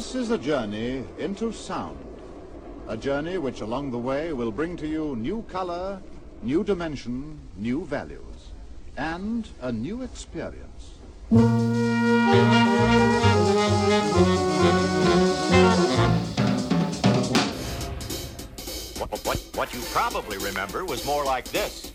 This is a journey into sound. A journey which along the way will bring to you new color, new dimension, new values, and a new experience. What, what, what you probably remember was more like this.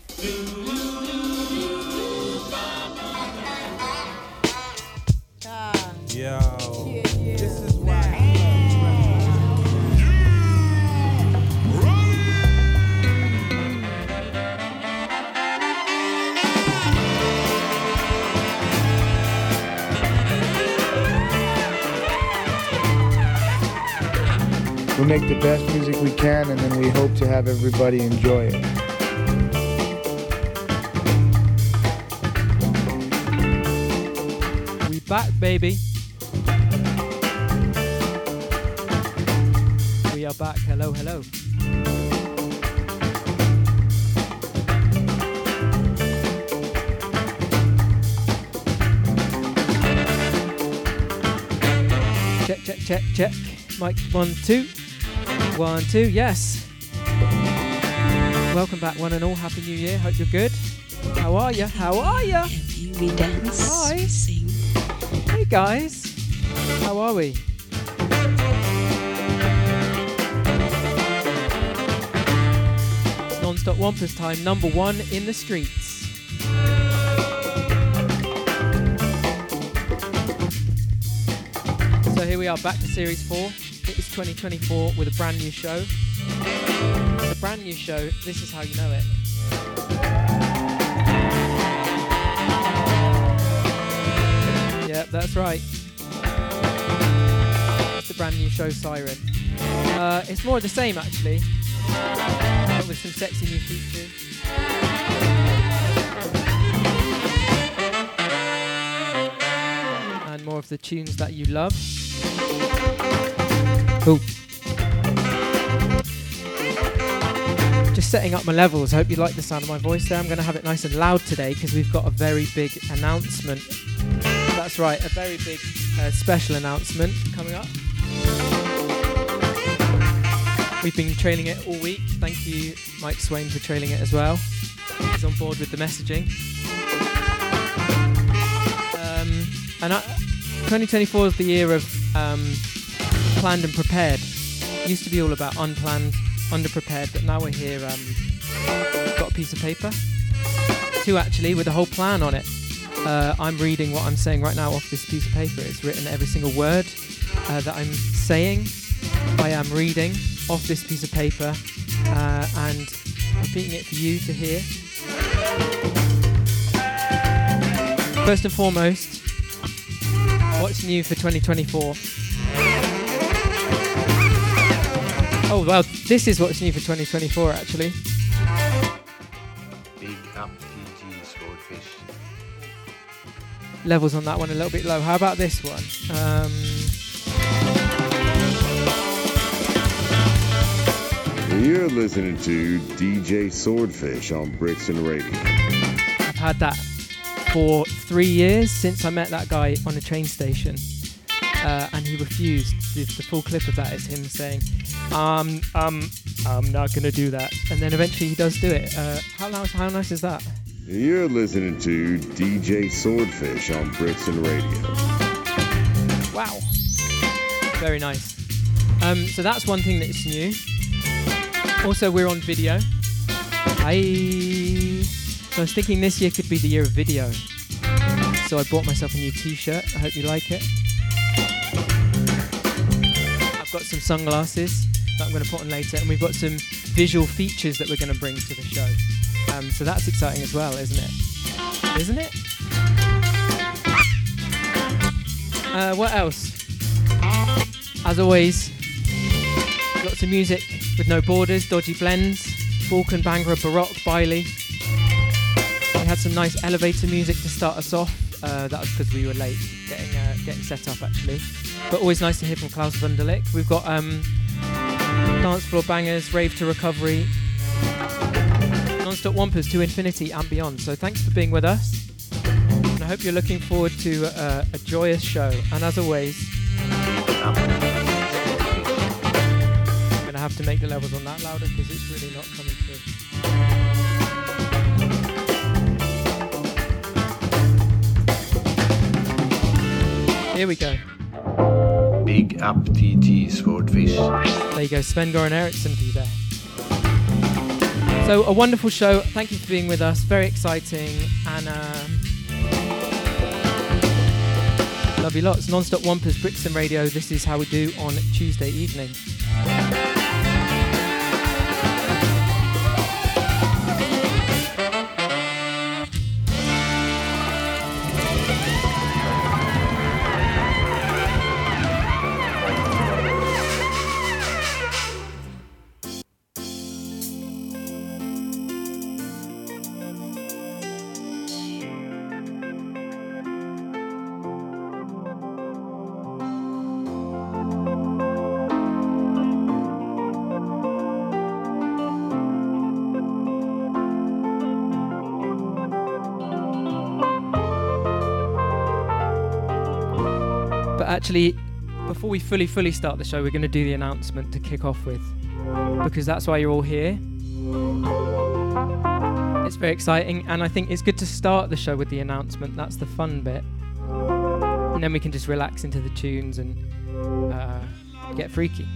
We make the best music we can, and then we hope to have everybody enjoy it. We back, baby. We are back. Hello, hello. Check, check, check, check. Mike, one, two. One, two, yes. Welcome back, one and all. Happy New Year. Hope you're good. How are you? How are you? We dance, Hi. sing. Hey guys, how are we? Non-stop Whompers time, number one in the streets. So here we are, back to series four. It is 2024 with a brand new show. A brand new show. This is how you know it. Yep, that's right. It's the brand new show Siren. Uh, it's more of the same actually, but with some sexy new features. And more of the tunes that you love. Cool. Just setting up my levels. I hope you like the sound of my voice there. I'm going to have it nice and loud today because we've got a very big announcement that's right, a very big uh, special announcement coming up. We've been trailing it all week. Thank you, Mike Swain, for trailing it as well. He's on board with the messaging. Um, and I, 2024 is the year of um, planned and prepared. Used to be all about unplanned, underprepared, but now we're here. Um, got a piece of paper, two actually, with a whole plan on it. Uh, I'm reading what I'm saying right now off this piece of paper. It's written every single word uh, that I'm saying. I am reading off this piece of paper uh, and repeating it for you to hear. First and foremost, what's new for 2024? Oh, well, this is what's new for 2024 actually. Big up DJ Swordfish. levels on that one a little bit low. How about this one? Um, You're listening to DJ Swordfish on Brixton Radio. I've had that for three years since I met that guy on a train station, uh, and he refused. The, the full clip of that is him saying, "Um, um, I'm not gonna do that," and then eventually he does do it. Uh, how nice? How nice is that? You're listening to DJ Swordfish on Brixton Radio. Wow, very nice. Um, so that's one thing that's new. Also, we're on video. I so I was thinking this year could be the year of video. So I bought myself a new T-shirt. I hope you like it. I've got some sunglasses that I'm going to put on later, and we've got some visual features that we're going to bring to the show. Um, so that's exciting as well, isn't it? Isn't it? Uh, what else? As always, lots of music with no borders, dodgy blends, Balkan Bhangra, Baroque, Bailey. We had some nice elevator music to start us off. Uh, that was because we were late getting uh, getting set up actually. But always nice to hear from Klaus Wunderlich. We've got um, dance floor bangers, rave to recovery, non-stop whompers to infinity and beyond. So thanks for being with us. And I hope you're looking forward to uh, a joyous show. And as always, I'm going to have to make the levels on that louder because it's really not coming through. Here we go. Big DJ Swordfish. There you go, Sven Goran Eriksson for you there. So, a wonderful show. Thank you for being with us. Very exciting. And um, love you lots. Non stop Whompers, Brixton Radio. This is how we do on Tuesday evening. Actually, before we fully, fully start the show, we're going to do the announcement to kick off with. Because that's why you're all here. It's very exciting, and I think it's good to start the show with the announcement. That's the fun bit. And then we can just relax into the tunes and uh, get freaky.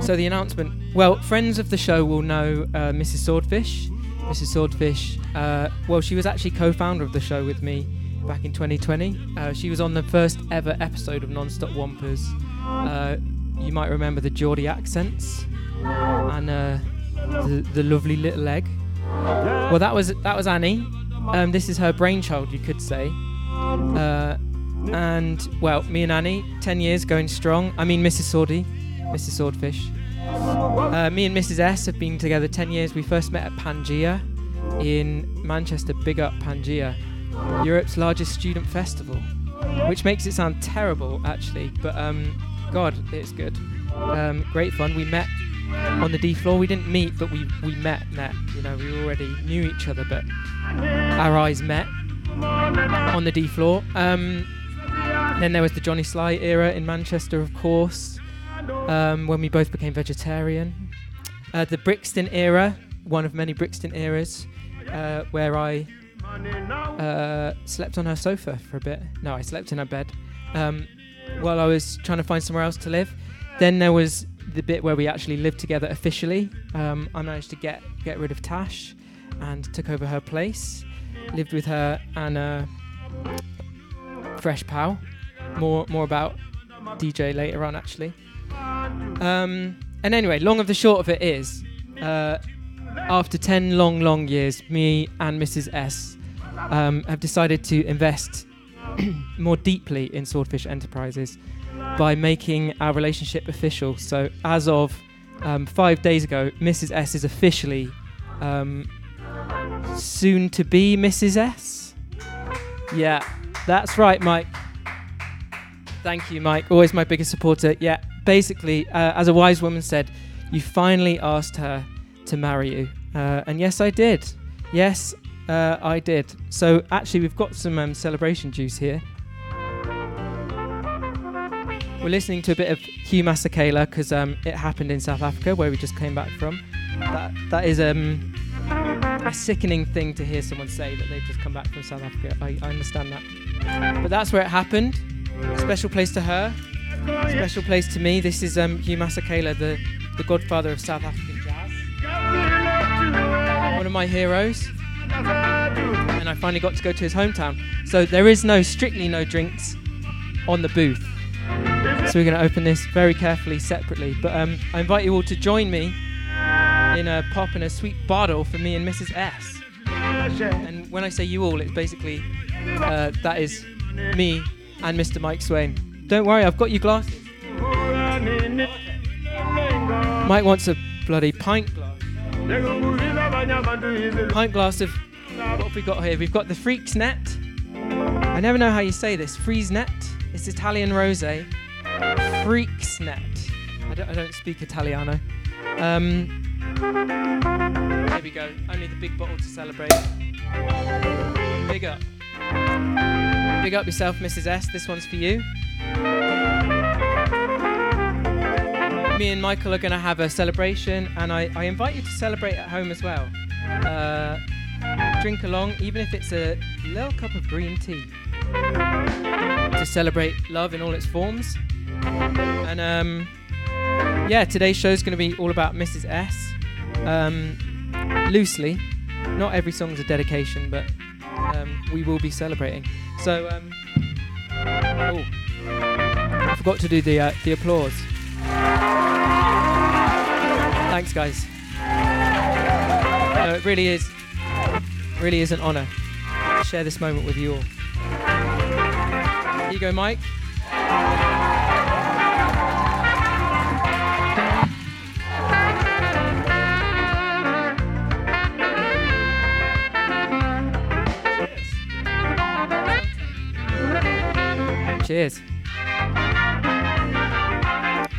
So, the announcement well, friends of the show will know uh, Mrs. Swordfish. Mrs. Swordfish, uh, well, she was actually co founder of the show with me back in 2020. Uh, she was on the first ever episode of Non-Stop Whompers. Uh, you might remember the Geordie accents and uh, the, the lovely little egg. Well, that was that was Annie. Um, this is her brainchild, you could say. Uh, and well, me and Annie, 10 years going strong. I mean, Mrs. Swordy, Mrs. Swordfish. Uh, me and Mrs. S have been together 10 years. We first met at Pangaea in Manchester. Big up Pangaea. Europe's largest student festival, which makes it sound terrible actually, but um, God, it's good. Um, great fun. We met on the D floor. We didn't meet, but we we met. Met. You know, we already knew each other, but our eyes met on the D floor. Um, then there was the Johnny Sly era in Manchester, of course, um, when we both became vegetarian. Uh, the Brixton era, one of many Brixton eras, uh, where I uh, slept on her sofa for a bit. No, I slept in her bed um, while I was trying to find somewhere else to live. Then there was the bit where we actually lived together officially. Um, I managed to get get rid of Tash and took over her place. Lived with her and uh, Fresh Pow. More more about DJ later on actually. Um, and anyway, long of the short of it is, uh, after 10 long, long years, me and Mrs. S um, have decided to invest more deeply in Swordfish Enterprises by making our relationship official. So, as of um, five days ago, Mrs. S is officially um, soon to be Mrs. S. Yeah, that's right, Mike. Thank you, Mike. Always my biggest supporter. Yeah, basically, uh, as a wise woman said, you finally asked her to marry you. Uh, and yes, I did. Yes, uh, I did. So actually, we've got some um, celebration juice here. We're listening to a bit of Hugh Masekela because um, it happened in South Africa, where we just came back from. That that is um, a sickening thing to hear someone say that they've just come back from South Africa. I, I understand that, but that's where it happened. Special place to her. Special place to me. This is um, Hugh Masekela, the the godfather of South African jazz. One of my heroes. And I finally got to go to his hometown. So there is no, strictly no drinks on the booth. So we're going to open this very carefully, separately. But um, I invite you all to join me in a pop and a sweet bottle for me and Mrs. S. And when I say you all, it's basically uh, that is me and Mr. Mike Swain. Don't worry, I've got your glasses. Mike wants a bloody pint glass. Pint glass of what have we got here? We've got the Freaks Net. I never know how you say this. Freeze Net. It's Italian rosé. Freaks Net. I don't, I don't speak Italiano. Um, there we go. Only the big bottle to celebrate. Big up. Big up yourself, Mrs. S. This one's for you. Me and Michael are going to have a celebration, and I, I invite you to celebrate at home as well. Uh, drink along, even if it's a little cup of green tea, to celebrate love in all its forms. And um, yeah, today's show is going to be all about Mrs. S. Um, loosely, not every song's a dedication, but um, we will be celebrating. So, um, oh, I forgot to do the uh, the applause. Thanks, guys. No, it really is, really is an honour to share this moment with you all. Here you go, Mike. Cheers.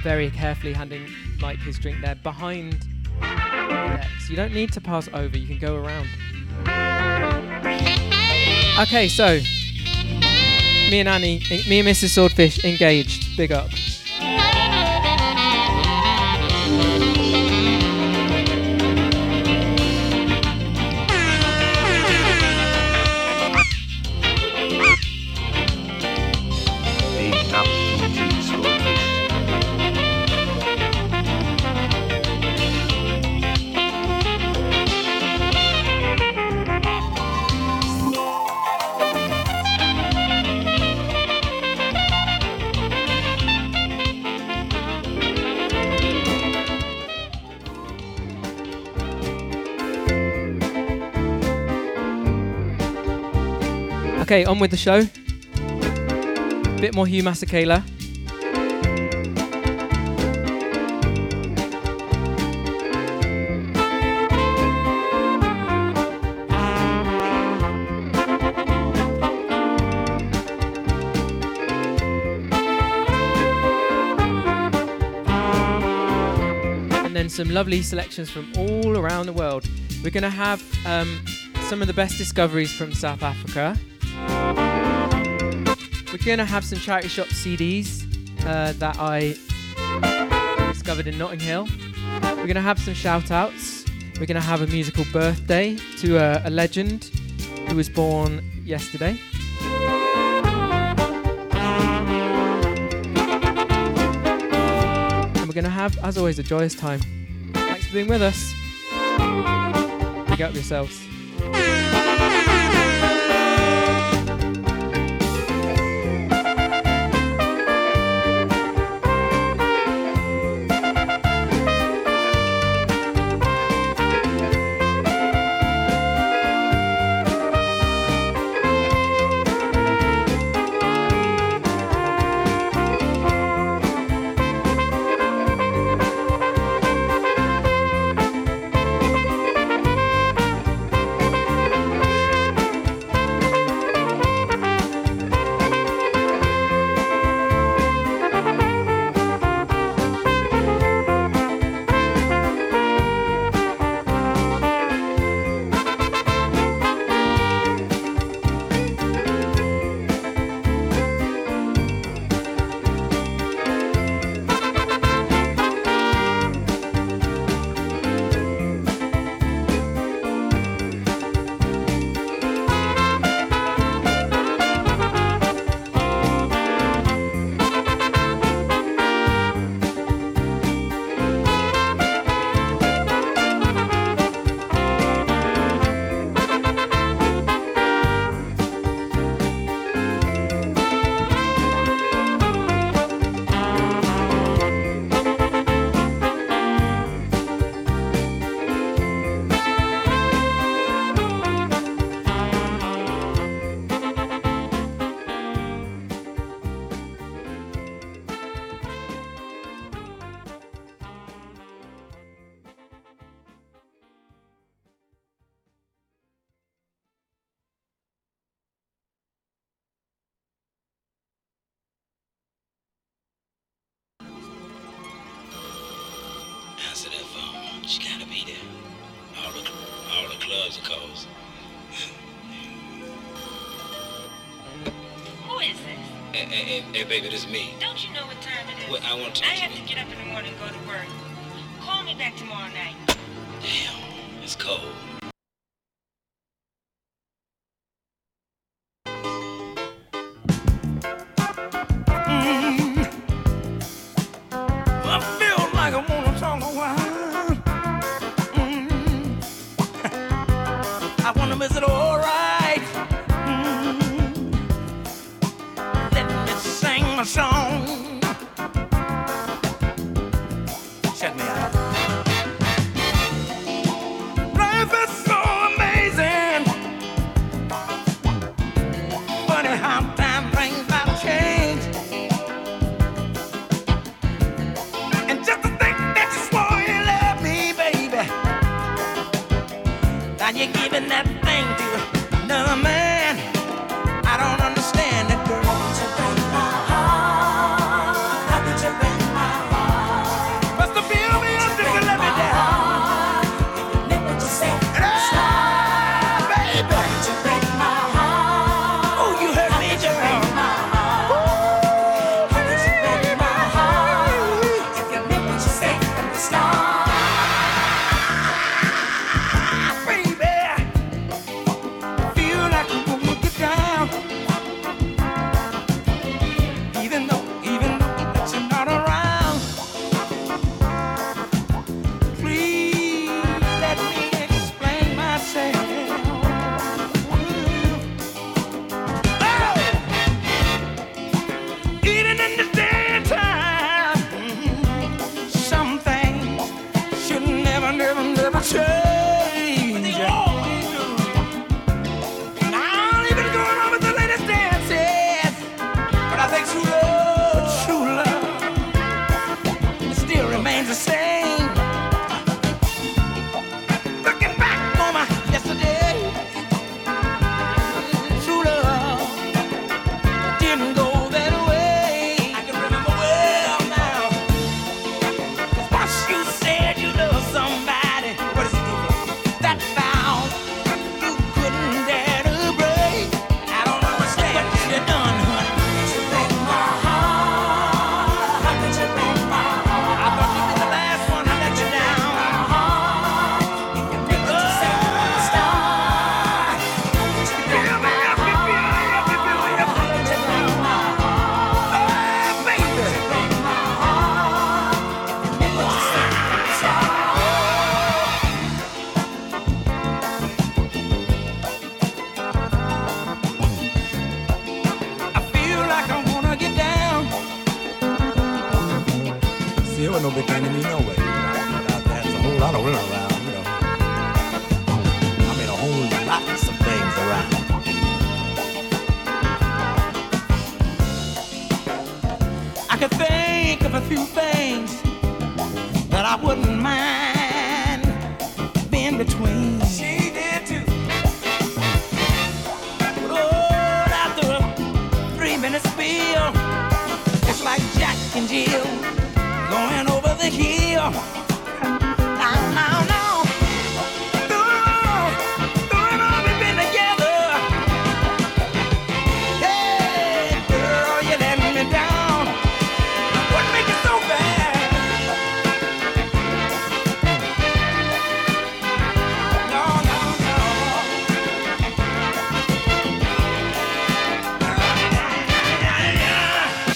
Very carefully handing Mike his drink there behind. You don't need to pass over, you can go around. Okay, so me and Annie, me and Mrs. Swordfish engaged. Big up. Okay, on with the show. A Bit more Hugh then some lovely selections from all around the world. We're going to have um, some of the best discoveries from South Africa. We're going to have some charity shop CDs uh, that I discovered in Notting Hill. We're going to have some shout outs. We're going to have a musical birthday to a, legend who was born yesterday. And we're going to have, as always, a joyous time. Thanks for being with us. Big up yourselves. Hey, baby, this is me. Don't you know what time it is? Well, I want to. I have to get up in the morning and go to work. Call me back tomorrow night. Damn, it's cold.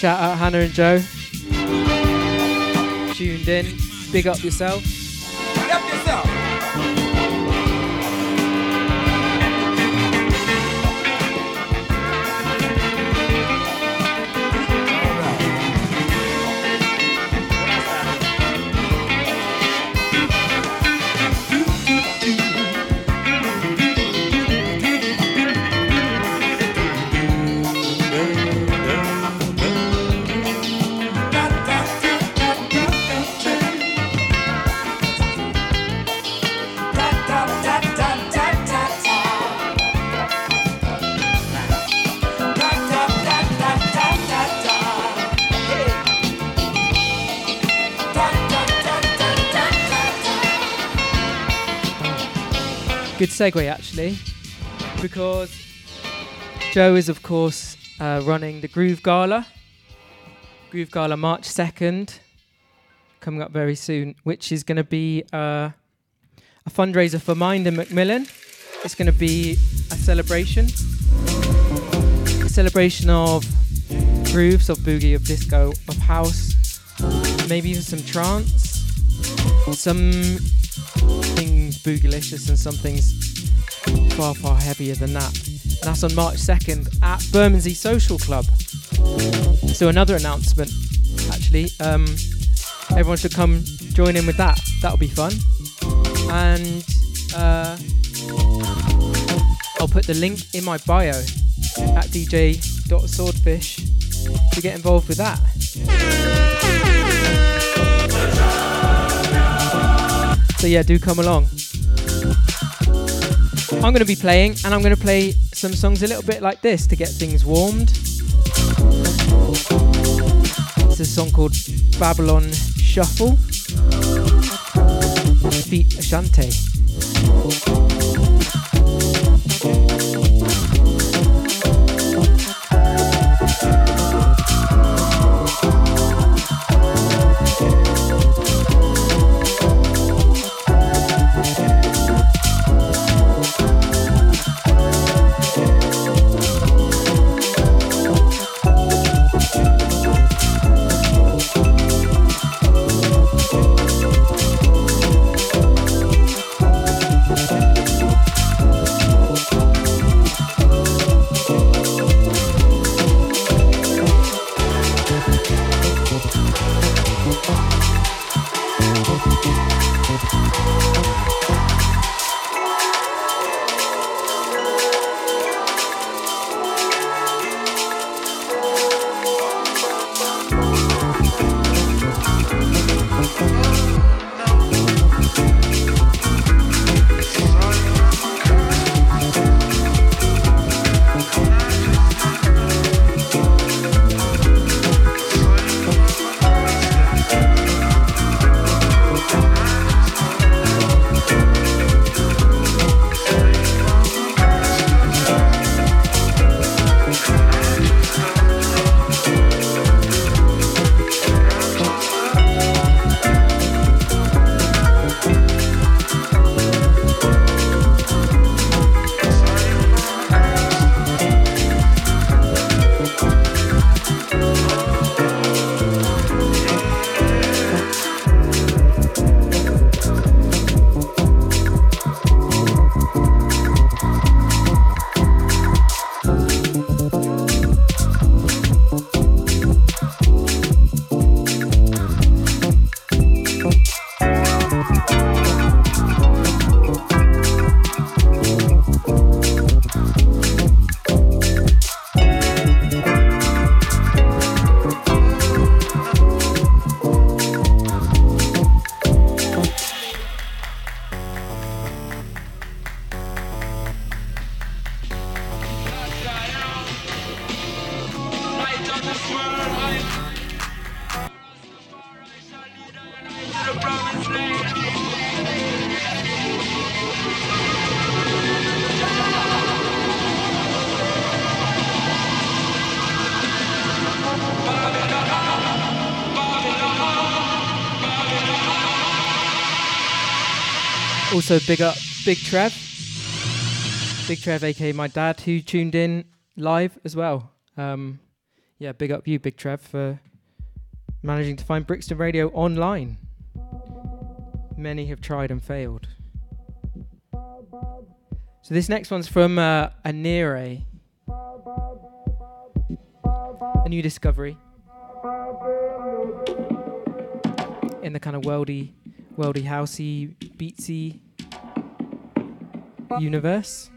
shout out Hannah and Joe. Tuned in. Big up yourself. segue actually, because Joe is, of course, uh, running the Groove Gala. Groove Gala March 2nd, coming up very soon, which is going to be uh, a fundraiser for Mind and Macmillan. It's going to be a celebration, a celebration of grooves, of boogie, of disco, of house, maybe even some trance, some things boogalicious and some things far, far heavier than that. And that's on March 2nd at Bermondsey Social Club. So another announcement, actually. Um, everyone should come join in with that. That'll be fun. And uh, I'll put the link in my bio at dj.swordfish to get involved with that. So yeah, do come along. I'm going to be playing, and I'm going to play some songs a little bit like this to get things warmed. It's a song called Babylon Shuffle. Feet Ashante. Also, big up Big Trev. Big Trev, aka my dad, who tuned in live as well. Um, yeah, big up you, Big Trev, for managing to find Brixton Radio online. Many have tried and failed. So this next one's from uh, Anire, a new discovery in the kind of worldy, worldy, housey, beatsy universe.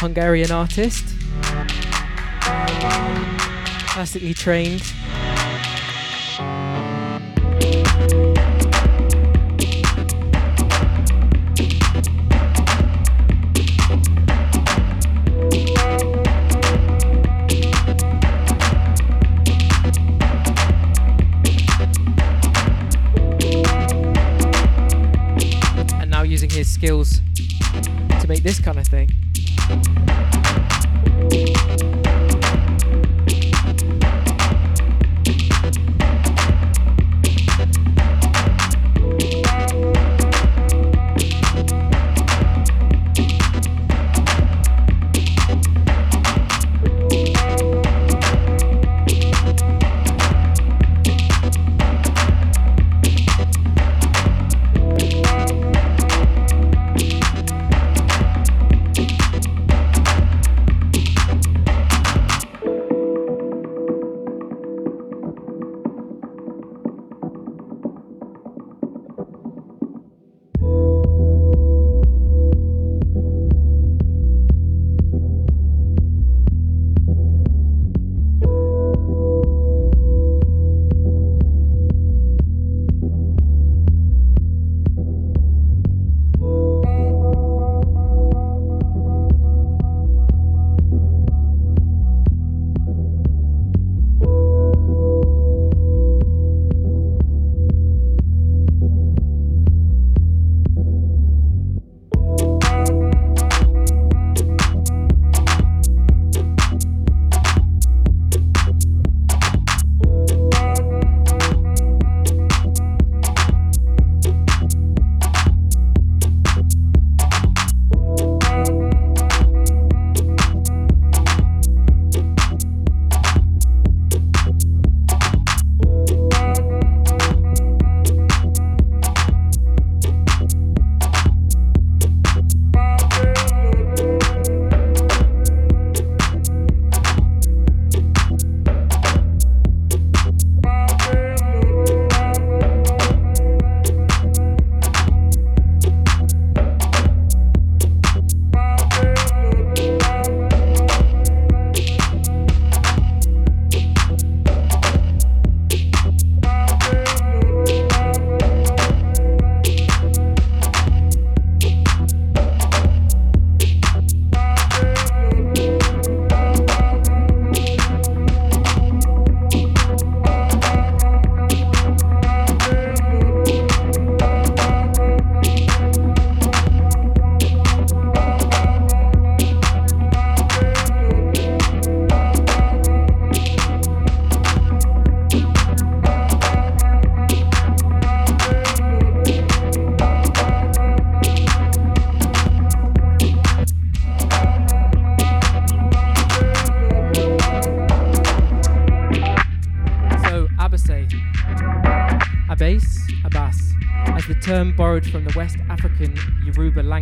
Hungarian artist, classically trained. and now using his skills to make this kind of thing.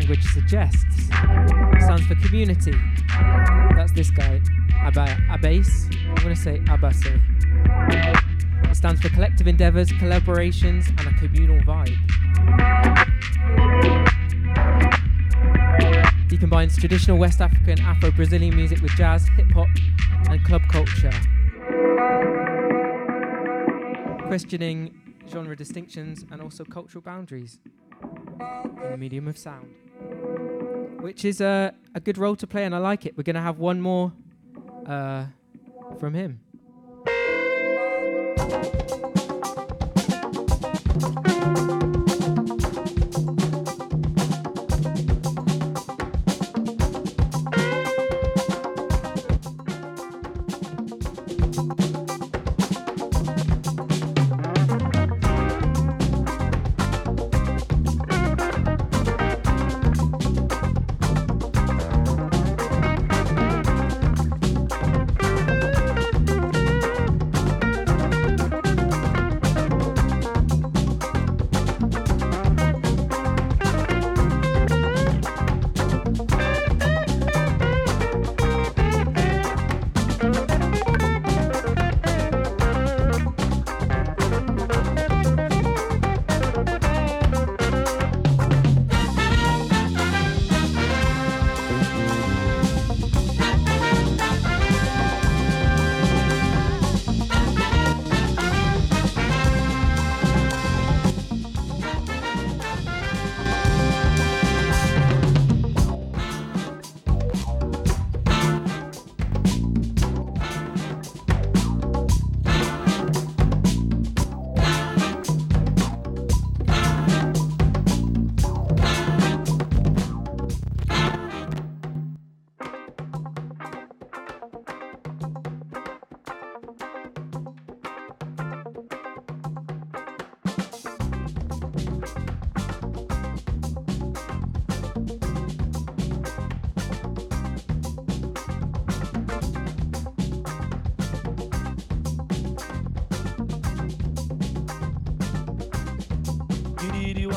Language suggests stands for community. That's this guy, Aba- Abase. I'm going to say Abase. It stands for collective endeavors, collaborations, and a communal vibe. He combines traditional West African Afro Brazilian music with jazz, hip hop, and club culture. Questioning genre distinctions, and also cultural boundaries in the medium of sound. Which is a, a good role to play, and I like it. We're going to have one more uh, from him.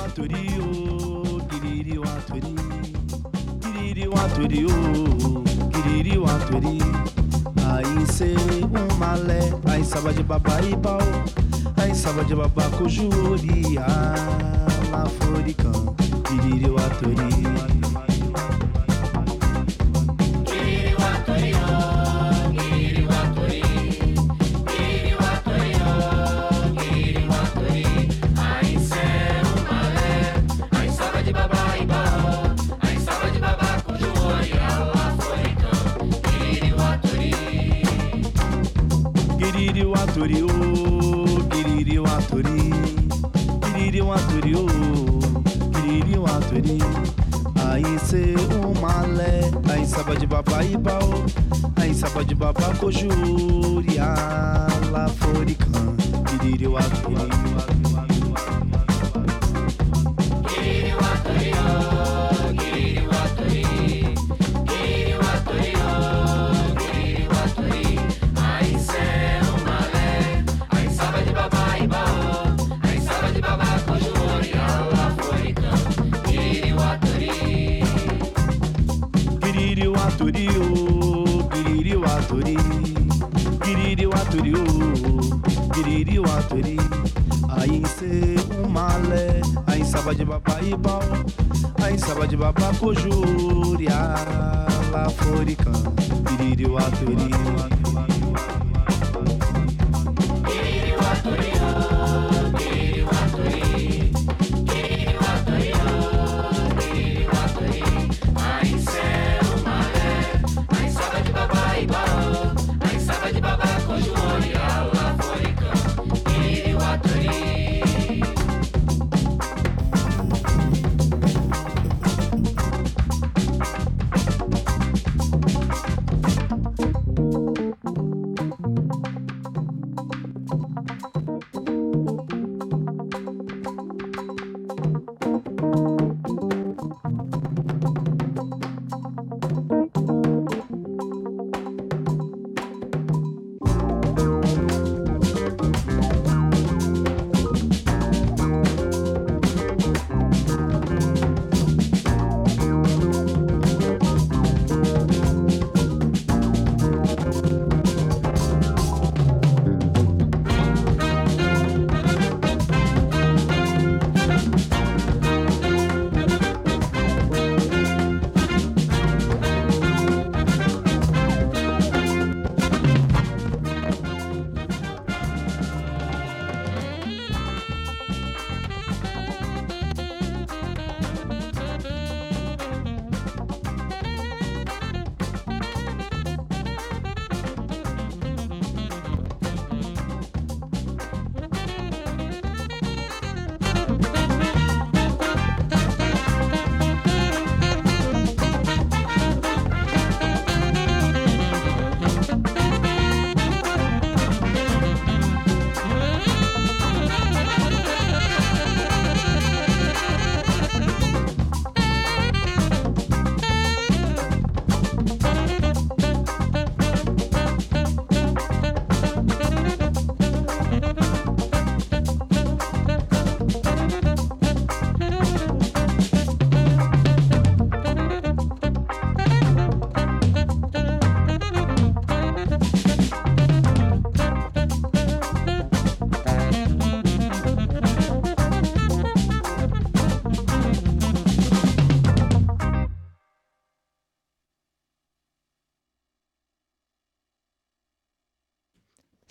Waturi o giriri waturi giriri waturi o giriri waturi aí cê um malé aí saba de babai pau aí saba de babaco juri lá foricão giriri waturi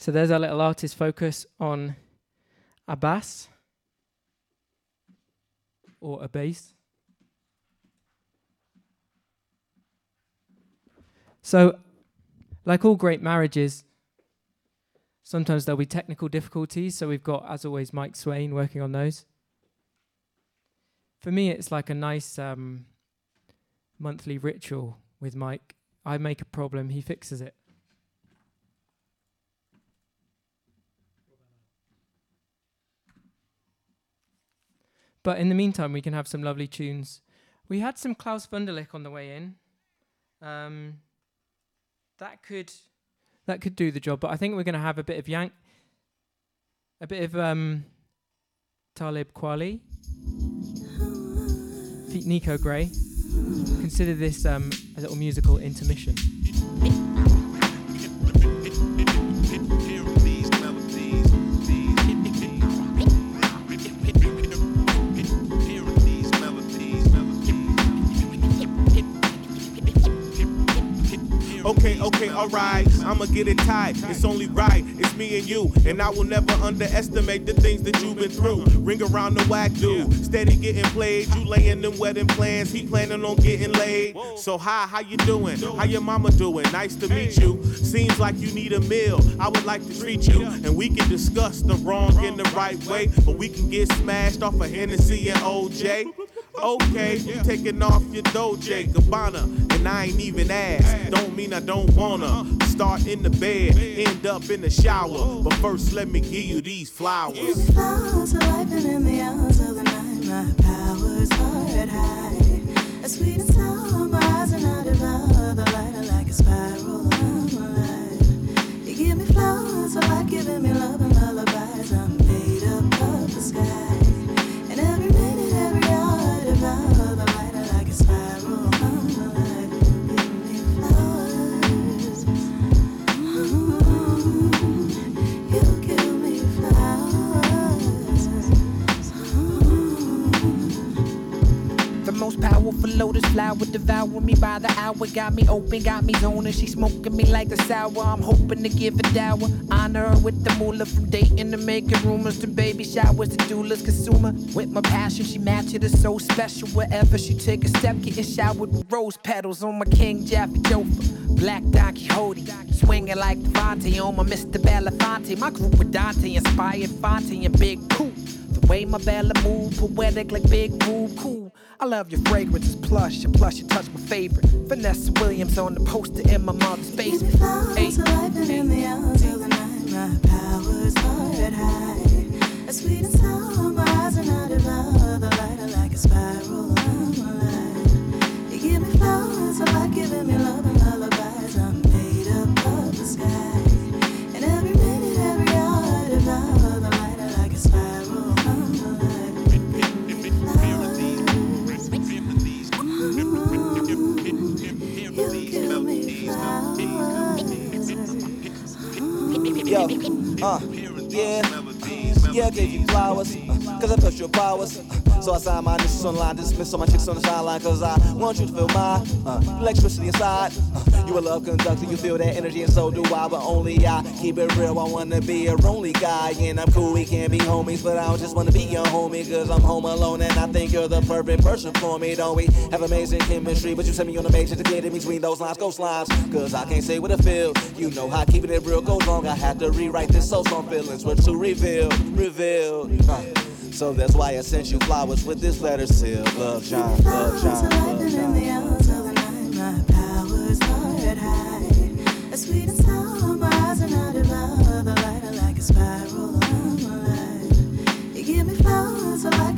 So there's our little artist focus on a bass or a bass. So, like all great marriages, sometimes there'll be technical difficulties. So, we've got, as always, Mike Swain working on those. For me, it's like a nice um, monthly ritual with Mike. I make a problem, he fixes it. But in the meantime, we can have some lovely tunes. We had some Klaus Wunderlich on the way in. Um, that could that could do the job, but I think we're going to have a bit of Yank, a bit of um, Talib Kweli, Nico Gray. Consider this um, a little musical intermission. Okay, okay, alright. I'ma get it tight. It's only right. It's me and you. And I will never underestimate the things that you've been through. Ring around the whack dude. Steady getting played. You laying them wedding plans. He planning on getting laid. So hi, how you doing? How your mama doing? Nice to meet you. Seems like you need a meal. I would like to treat you. And we can discuss the wrong and the right way. But we can get smashed off of Hennessy and OJ. Okay, you taking off your Dolce Gabbana, and I ain't even asked. Don't mean I don't wanna start in the bed, end up in the shower. But first, let me give you these flowers. Flowers are ripening in the hours of the night. My powers are at high. A sweet and sour, my eyes are not devour. The light are like a spiral. I'm alive. You give me flowers, I like giving me love and lullabies. I'm most powerful lotus flower devour me by the hour. Got me open, got me zoning. She smoking me like a sour. I'm hoping to give a dower. Honor her with the moolah from dating to making rumors to baby showers to doulas consumer. With my passion, she matches it so special. Wherever she take a step, getting showered with rose petals on my King Jaffe Joffer. Black Don Quixote, swinging like Devante on my Mr. Belafonte. My group with Dante inspired Phonte and Big Pooh. Way my Bella move, poetic like Big Boo, cool. I love your fragrance, it's plush, and plush, you touch my favorite. Vanessa Williams on the poster in my mother's basement. Hey. Flowers are ripening in the hours of the night. My powers are at high. A sweet and sour, my eyes are not devour. The light are like a spiral. I'm alive. You give me flowers, I like giving me love uh, yeah, yeah, I gave you flowers, uh, cause I touched your powers. Uh, so I signed my initials online, dismiss all my chicks on the sideline, cause I want you to feel my uh, electricity inside. You a love conductor, you feel that energy, and so do I, but only I keep it real. I wanna be a only guy, and I'm cool, we can't be homies, but I don't just wanna be your homie, cause I'm home alone, and I think you're the perfect person for me, don't we? Have amazing chemistry, but you send me on a major to get in between those lines, ghost lines, cause I can't say what I feel. You know how keeping it real goes wrong, I had to rewrite this so some feelings were too revealed, revealed. Uh, so that's why I sent you flowers with this letter seal. Love John, love John, love John.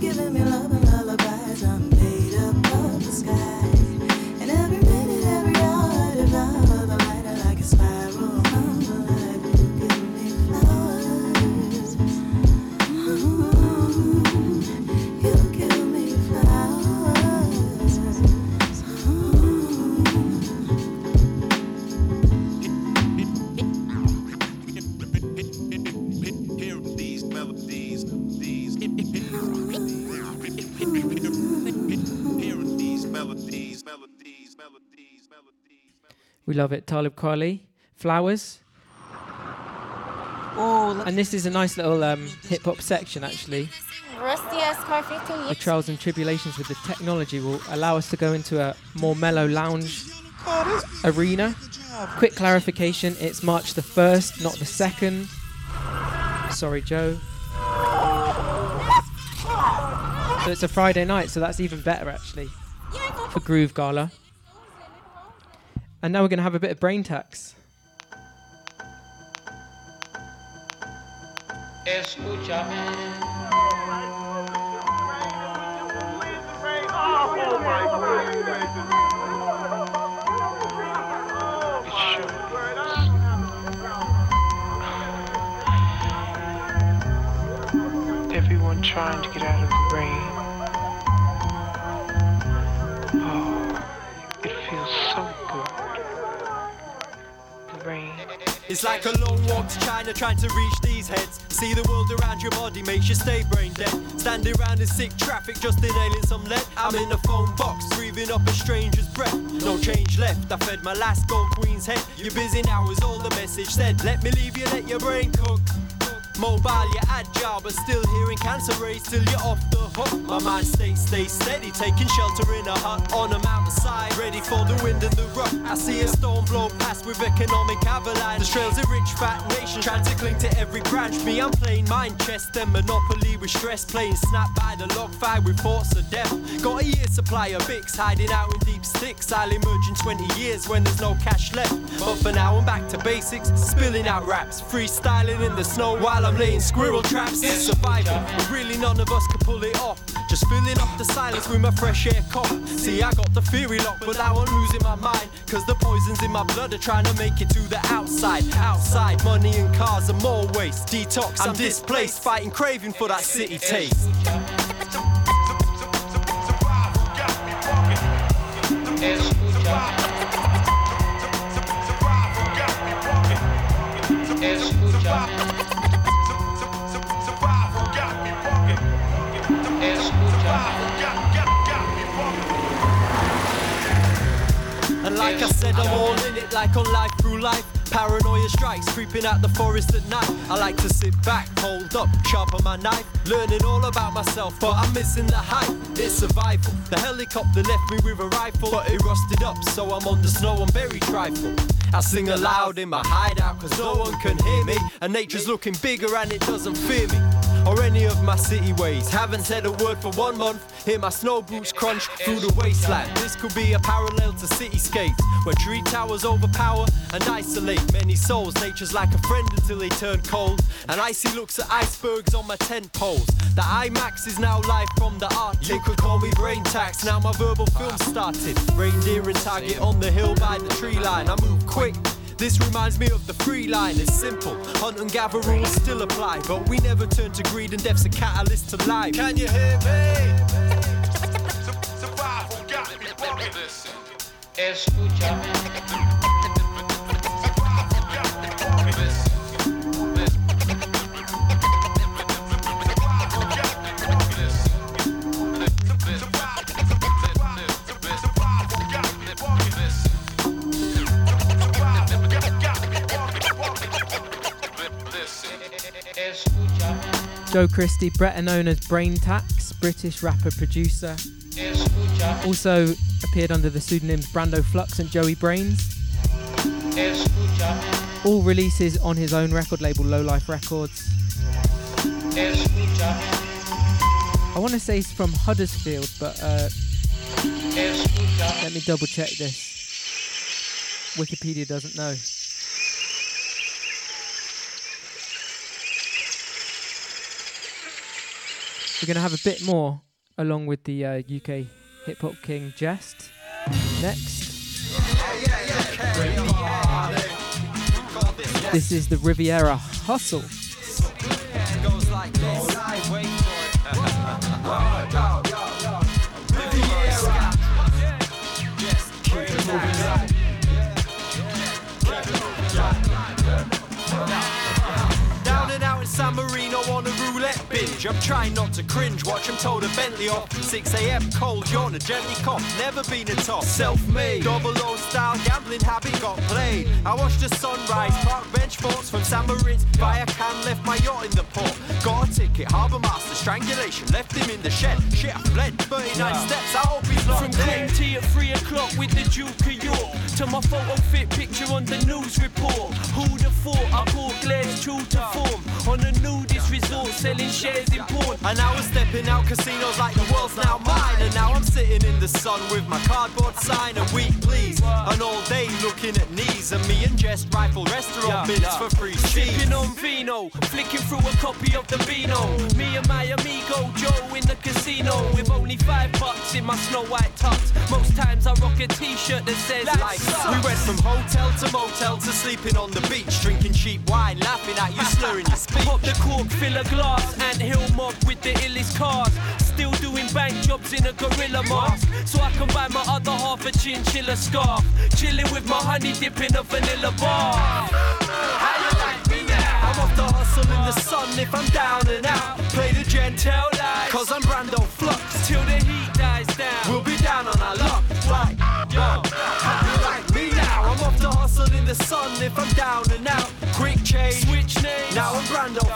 Giving me love We love it. Talib Kweli, Flowers. and this is a nice little um, hip hop section, actually. Rusty ass car for two The trials and tribulations with the technology will allow us to go into a more mellow lounge arena. Quick clarification it's March the 1st, not the 2nd. Sorry, Joe. So it's a Friday night, so that's even better, actually, for Groove Gala. And now we're going to have a bit of brain tax. Everyone trying to get out of the rain. Brain. It's like a long walk to China trying to reach these heads. See the world around your body makes you stay brain dead. Standing around in sick traffic, just inhaling some lead. I'm in a phone box, breathing up a stranger's breath. No change left, I fed my last gold queen's head. You're busy now, is all the message said. Let me leave you, let your brain cook. Mobile, you're agile, but still hearing cancer rays till you're off the hook. My mind stays, stay steady, taking shelter in a hut on a mountainside, ready for the wind and the rough. I see a storm blow past with economic avalanche. The trails a rich fat nation, trying to cling to every branch. Me, I'm playing mind chess, then monopoly with stress, playing snap by the log fire with thoughts of death. Got a year supply of Bix, hiding out in deep sticks. I'll emerge in 20 years when there's no cash left. But for now, I'm back to basics, spilling out raps, freestyling in the snow while I'm laying squirrel traps. It's survival, but really none of us can pull it off. Just filling up the silence with my fresh air cough. See, I got the theory locked, but now I'm losing my mind. Cause the poisons in my blood are trying to make it to the outside. Outside, money and cars are more waste. Detox, I'm displaced, fighting craving for that city taste. Escucha. And like I said, I'm all in it, like on life through life. Paranoia strikes, creeping out the forest at night. I like to sit back, hold up, sharpen my knife, learning all about myself, but I'm missing the hype. It's survival. The helicopter left me with a rifle, but it rusted up, so I'm on the snow, I'm very trifle. I sing aloud in my hideout, cause no one can hear me, and nature's looking bigger and it doesn't fear me. Or any of my city ways. Haven't said a word for one month. Hear my snow boots crunch through the wasteland. This could be a parallel to cityscapes where tree towers overpower and isolate many souls. Nature's like a friend until they turn cold. And icy looks at icebergs on my tent poles. The IMAX is now live from the Arctic. You could call me brain tax. Now my verbal film started. Reindeer and target on the hill by the tree line. I move quick. This reminds me of the free line, it's simple. Hunt and gather rules still apply, but we never turn to greed and death's a catalyst to life. Can you hear me? Escucha. Joe Christie, better known as Braintax, British rapper producer. Also appeared under the pseudonyms Brando Flux and Joey Brains. All releases on his own record label, Low Life Records. I want to say he's from Huddersfield, but uh, let me double check this. Wikipedia doesn't know. We're going to have a bit more along with the uh, UK hip hop king Jehst next. This is the Riviera Hustle. Binge. I'm trying not to cringe. Watch him told a Bentley off. 6 a.m. cold yawn, a gently cough. Never been a top. Self-made. Double O style gambling habit got played. I watched the sunrise. Park bench thoughts from San Moritz. Via can left my yacht in the port. Got a ticket. Harbour master strangulation. Left him in the shed. Shit, I fled. 39 Yeah. steps. I hope he's not From dead. tea at three o'clock with the Duke of York to my photo fit picture on the news report. Who'd have thought I caught Glenn's true to form on a nudist resort selling shares in porn? And now we're stepping out casinos like the world's now mine. And now I'm sitting in the sun with my cardboard sign and week please. And all day looking at knees and me and Jehst rifle restaurant minutes for free cheese. Sipping on vino, flicking through a copy of the Beano. Me and my amigo Joe in the casino with only five bucks in my snow white tux. Most times I rock a t-shirt that says Like we went from hotel to motel to sleeping on the beach, drinking cheap wine, laughing at you slurring your speech. Pop the cork, fill a glass, and hill mob with the illest cars. Still doing bank jobs in a gorilla mask. So I can buy my other half a chinchilla scarf. Chilling with my honey dip in a vanilla bar. How you like me now? I'm off the hustle in the sun if I'm down and out. Play the gentle life, cause I'm Brando Flux. Till the heat dies down. We'll be down on our luck. Right, yo. How you like me now? I'm off the hustle in the sun if I'm down and out. Quick change, Switch names. now I'm Brando.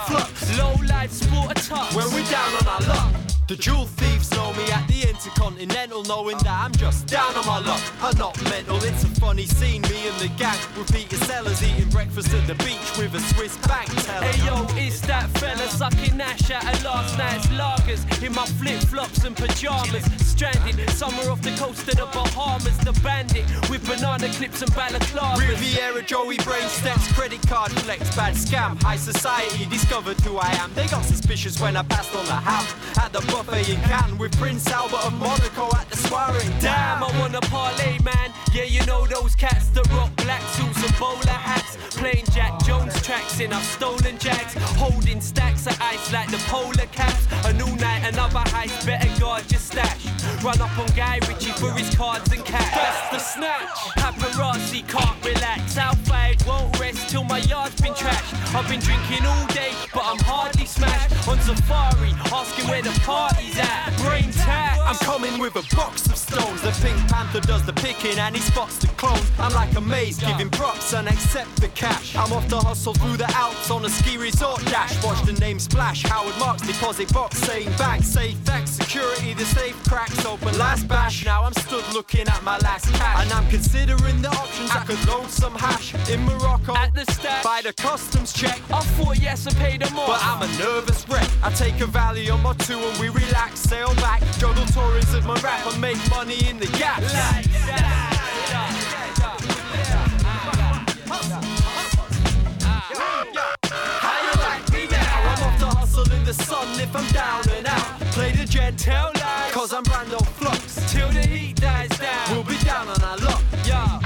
Low life sport a tux. When we down on our luck. The jewel thieves know me at the Intercontinental, knowing that I'm just down on my luck. I'm not mental, it's a funny scene. Me and the gang with Peter Sellers eating breakfast at the beach with a Swiss bank teller. Hey yo, it's that fella sucking Nash out of last night's lagers in my flip flops and pajamas. Stranded somewhere off the coast of the Bahamas. The bandit with banana clips and balaclavas. Riviera, Joey Brain steps, credit card flex, bad scam. High society discovered who I am. They got suspicious when I passed on the ham at the buffet in Cannes with Prince Albert of Monaco at the soiree. Damn, I wanna parlay, man. Yeah, you know those cats that rock black suits and bowler hats. Playing Jack Jones tracks in our stolen jacks. Holding stacks of ice like the polar caps. A new night, another heist. Better guard your stash. Run up on Guy Ritchie for his cards and cash. That's the snatch. Paparazzi can't relax. Outside won't rest till my yard's been trashed. I've been drinking all day, but I'm hardly smashed. On safari, asking where the party's at. Brain tat. I'm coming with a box of stones. The Pink Panther does the picking and he spots the clones. I'm like a maze, giving props and accept the cash. I'm off to hustle through the Alps on a ski resort dash. Watch the name splash. Howard Marks deposit box saying back, say thanks. Security, the safe cracks open. Last bash. Now I'm stood looking at my last cash. And I'm considering the options. I could load some hash in Morocco. At the stash. By the customs check. I thought yes, I paid them off. But I'm a nervous wreck. I take a valley on my two and we relax, sail back, juggle tourism and my rap and make money in the gap. Like that. How sun if I'm down and out. Play the gentle life, cause I'm Brando Flux. Till the heat dies down. We'll be down on our luck. Yeah.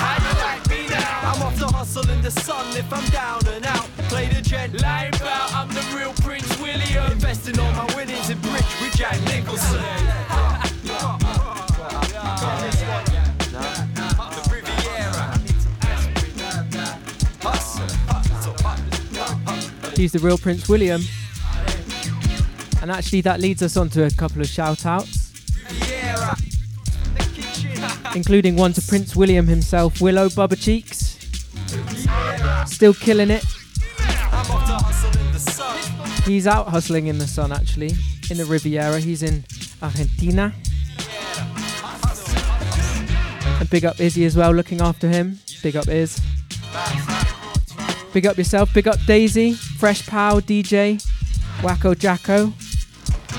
How you like me now? I'm off to hustle in the sun if I'm down and out. Play the gentle Life out, I'm the real Prince William. Investing all my winnings in bridge with Jack Nicholson. He's the real Prince William. And actually, that leads us on to a couple of shout outs, including one to Prince William himself, Willo Bubba Cheeks. Still killing it. He's out hustling in the sun, actually, in the Riviera. He's in Argentina. And big up Izzy as well, looking after him. Big up Iz. Big up yourself. Big up Daisy, Fresh Pow, DJ, Wacko Jacko.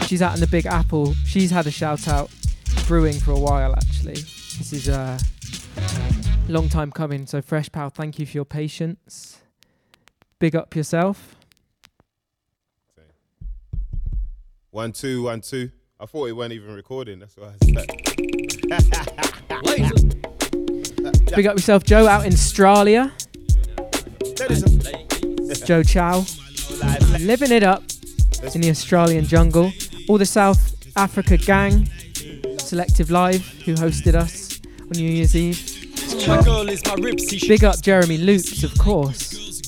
She's out in the Big Apple. She's had a shout out brewing for a while, actually. This is a long time coming. So, Fresh Pow, thank you for your patience. Big up yourself. One, two, one, two. I thought it weren't even recording. That's why I said. Big up yourself, Joe, out in Australia. Joe Chow. Living it up in the Australian jungle. All the South Africa gang, Selective Live, who hosted us on New Year's Eve. Big up Jeremy Loops, of course.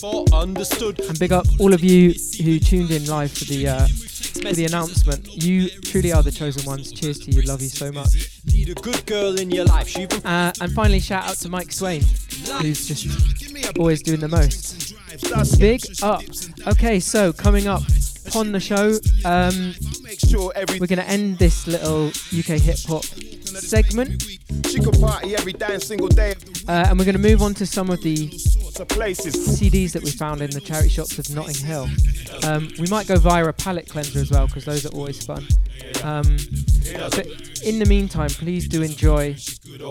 Good girls can tell I get pampered for understood. And big up all of you who tuned in live for the uh, for the announcement. You truly are the chosen ones. Cheers to you. Love you so much. Need a good girl in your life. Uh, and finally, shout out to Mike Swain, who's just always doing the most. Big up. Okay, so coming up on the show, um, we're going to end this little UK hip hop segment. She could party every damn single day. Uh, and we're going to move on to some of the Lots of places. CDs that we found in the charity shops of Notting Hill. Um, we might go via a palette cleanser as well because those are always fun. Um, but in the meantime, please do enjoy a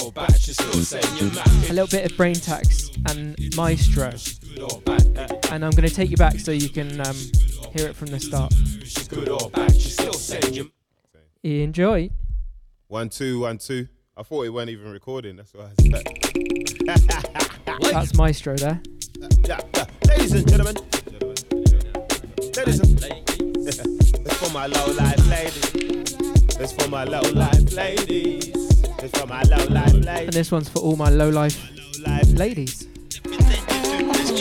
little bit of Braintax and Mystro. And I'm going to take you back so you can um, hear it from the start. Enjoy. One, two, one, two. I thought it weren't even recording. That's why I said. That's Mystro there. Yeah, yeah. Ladies and gentlemen. Ladies and my low life ladies. It's for my low life ladies. It's for my low life ladies. And this one's for all my low life ladies.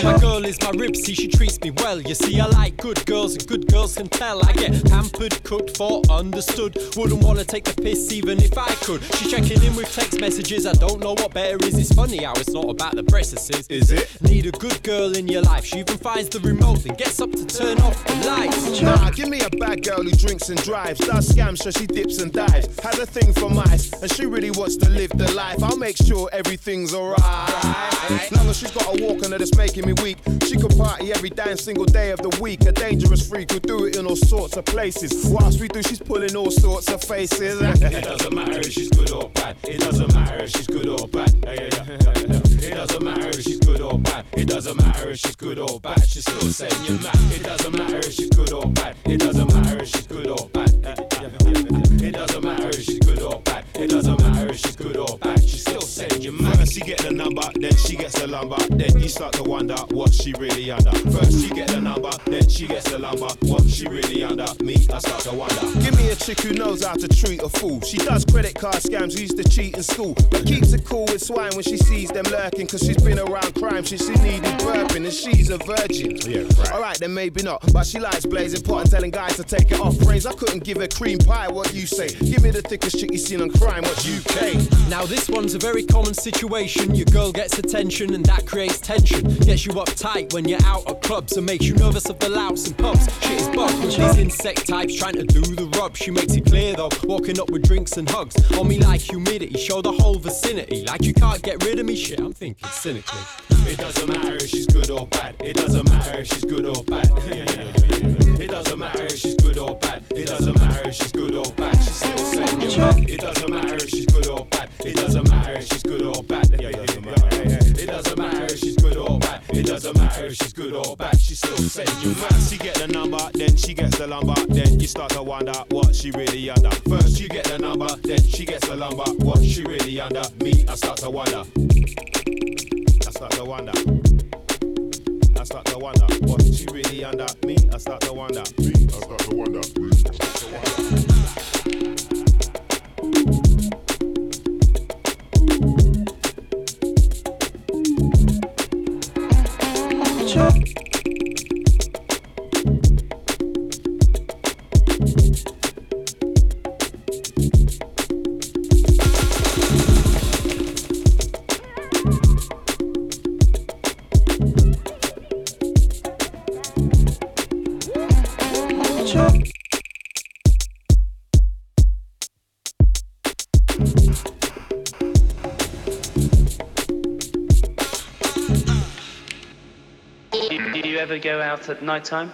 My girl is my rib, see she treats me well. You see, I like good girls, and good girls can tell. I get pampered, cooked for, understood. Wouldn't wanna take the piss even if I could. She checking in with text messages. I don't know what better is. It's funny how it's not about the breasts, is it? Need a good girl in your life. She even finds the remote and gets up to turn off the lights. Nah, give me a bad girl who drinks and drives. Does scams so she dips and dives. Has a thing for mice, and she really wants to live the life. I'll make sure everything's alright. Long as she's got a walk her that's making me weak. She could party every damn single day of the week. A dangerous freak who do it in all sorts of places. Whilst we do, she's pulling all sorts of faces. It doesn't matter if she's good or bad. It doesn't matter if she's good or bad. It doesn't matter if she's good or bad. It doesn't matter if she's good or bad. She's still saying you're mad. It doesn't matter if she's good or bad. It doesn't matter if she's good or bad. It doesn't matter if she's good or bad. It doesn't matter if she's good or bad. She still saying you're mad. First she get the number, then she gets the lumber. Then you start to wonder what she really under. First she get the number, then she gets the lumber. What she really under? Me, I start to wonder. Give me a chick who knows how to treat a fool. She does credit card scams, used to cheat in school, but keeps it cool with swine when she sees them lurking. Cause she's been around crime since she needed burping, and she's a virgin. Yeah, right. Alright, then maybe not, but she likes blazing pot and telling guys to take it off. Brains, I couldn't give a cream pie. What you say? Give me the thickest chick you seen on crime. What UK? Now this one's a very common situation. Your girl gets attention and that creates tension. Gets you uptight when you're out at clubs and makes you nervous of the louts and pubs. Shit is bugged with these insect types trying to do the rub. She makes it clear though, walking up with drinks and hugs. On me like humidity, show the whole vicinity. Like you can't get rid of me, shit. I'm thinking cynically. It doesn't matter if she's good or bad. It doesn't matter if she's good or bad. It doesn't matter if she's good or bad. It doesn't matter if she's good or bad. She's still saying you're mad. It doesn't matter if she's good or bad. It doesn't matter if she's good or bad. It doesn't matter if she's good or bad. It doesn't matter if she's good or bad. She's still saying you're mad. She get the number, then she gets the lumber. Then you start to wonder what she really under. First you get the number, then she gets the lumber. What she really under? Me, I start to wonder. I start to wonder. I start to wonder what she really under. Me, I start to wonder. Me, I start to wonder. Me, I start to wonder. Did you ever go out at night time?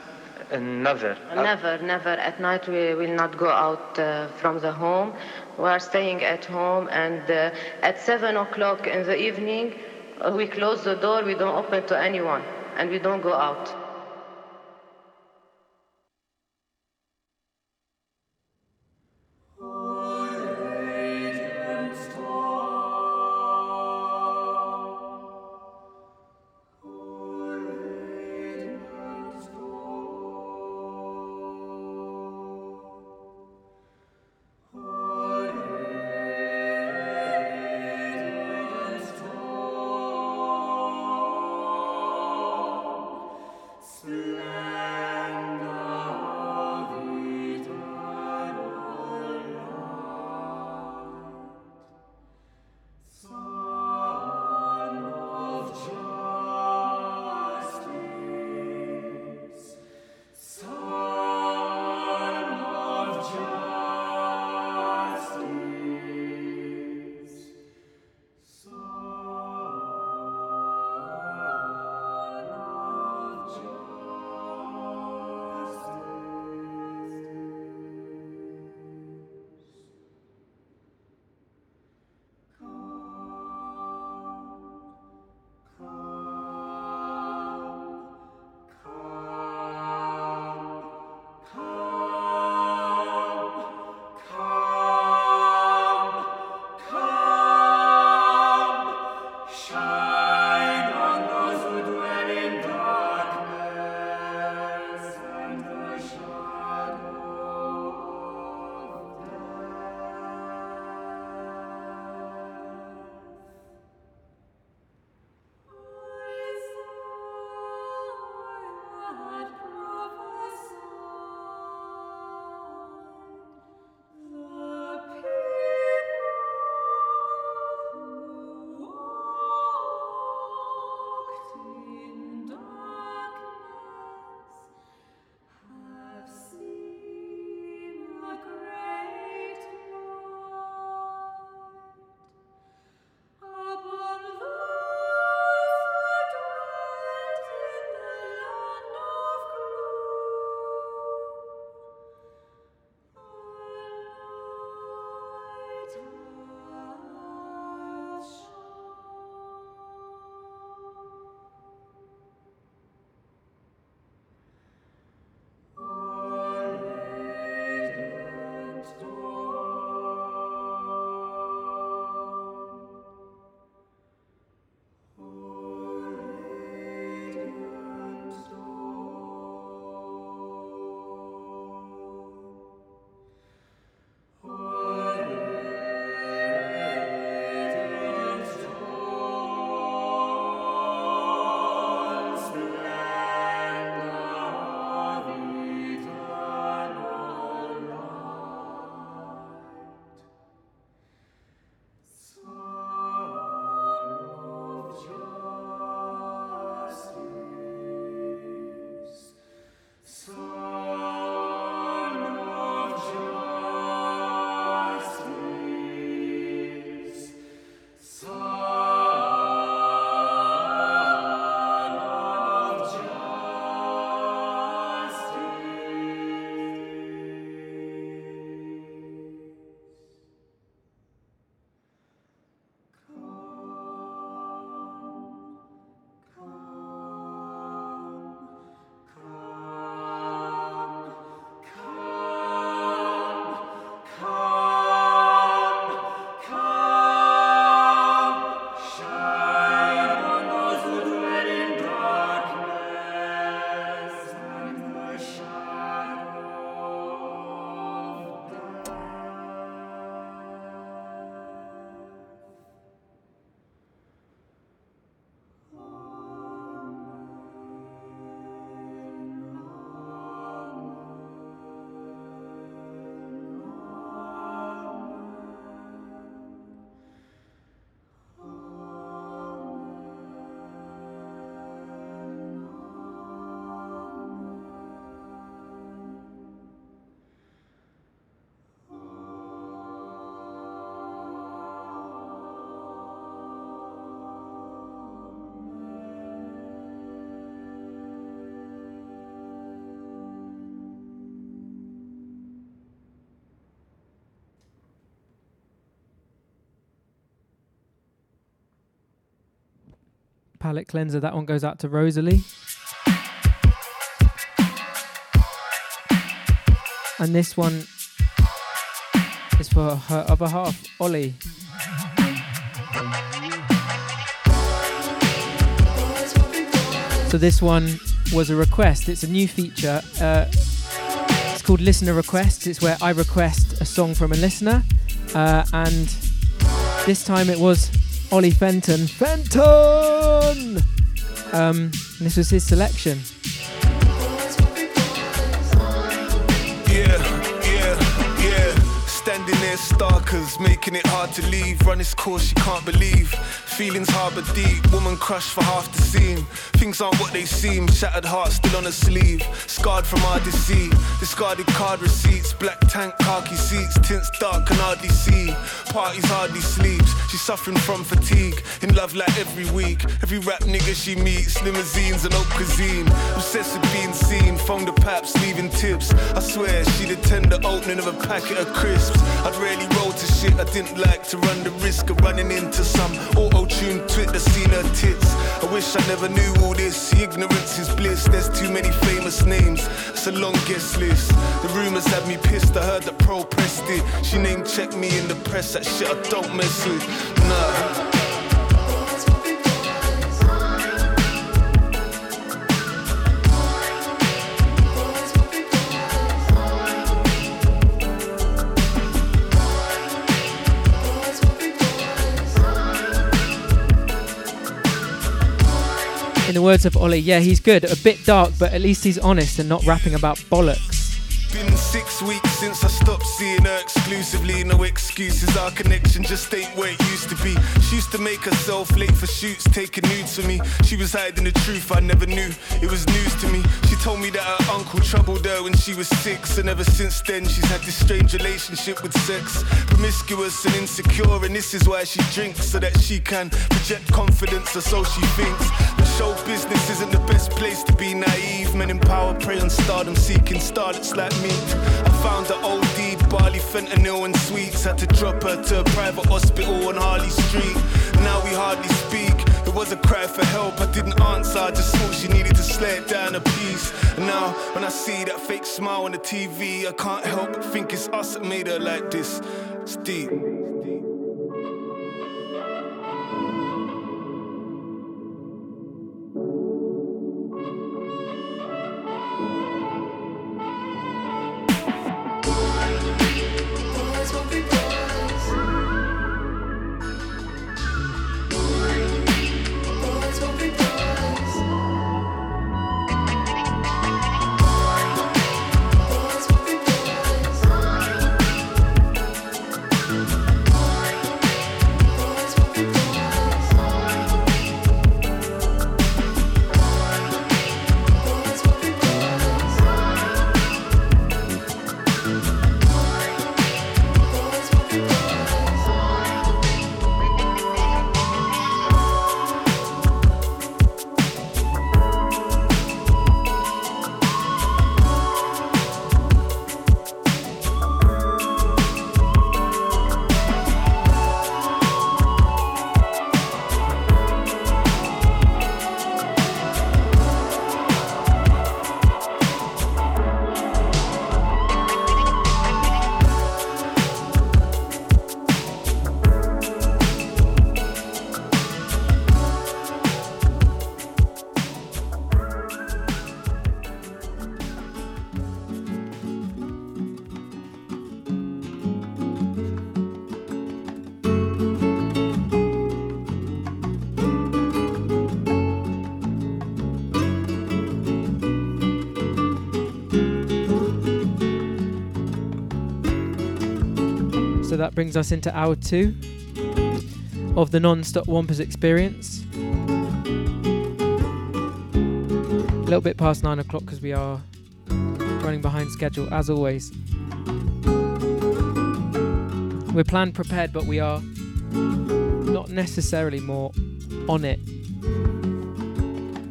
Uh, never. Never, never. At night we will not go out uh, from the home. We are staying at home, and uh, at seven o'clock in the evening, uh, we close the door. We don't open to anyone, and we don't go out. Palate cleanser. That one goes out to Rosalie. And this one is for her other half, Ollie. So this one was a request. It's a new feature. Uh, it's called Listener Requests. It's where I request a song from a listener, uh, and this time it was Ollie Fenton. Fenton. Um, this was his selection. Yeah, yeah, yeah. Standing there starkers, making it hard to leave. Run this course you can't believe. Feelings harbor deep, woman crushed for half the scene. Things aren't what they seem, shattered heart still on her sleeve. Scarred from our deceit, discarded card receipts, black tank, khaki seats, tints dark can hardly see. Parties hardly sleeps, she's suffering from fatigue. In love like every week, every rap nigga she meets, limousines and haute cuisine. Obsessed with being seen, phone the paps, leaving tips. I swear attend the opening of a packet of crisps. I'd rarely roll to shit, I didn't like to run the risk of running into some auto tune twit that's seen her tits. I wish I never knew all this. Ignorance is bliss. There's too many famous names. It's a long guest list. The rumors had me pissed. I heard that pro pressed it. She name checked me in the press. That shit I don't mess with. Nah. Words of Ollie, yeah, he's good. A bit dark, but at least he's honest and not rapping about bollocks. Six weeks since I stopped seeing her exclusively. No excuses, our connection just ain't where it used to be. She used to make herself late for shoots, taking nudes for me. She was hiding the truth I never knew. It was news to me. She told me that her uncle troubled her when she was six, and ever since then she's had this strange relationship with sex. Promiscuous and insecure, and this is why she drinks so that she can project confidence, or so she thinks. But show business isn't the best place to be naive. Men in power prey on stardom, seeking starlets like me. I found her OD, barley, fentanyl, and sweets. Had to drop her to a private hospital on Harley Street. Now we hardly speak. It was a cry for help. I didn't answer. I just thought she needed to slay it down a piece. And now when I see that fake smile on the TV, I can't help but think it's us that made her like this. It's deep. That brings us into hour two of the non-stop Whompers experience. A little bit past nine o'clock because we are running behind schedule as always. We're planned prepared, but we are not necessarily more on it.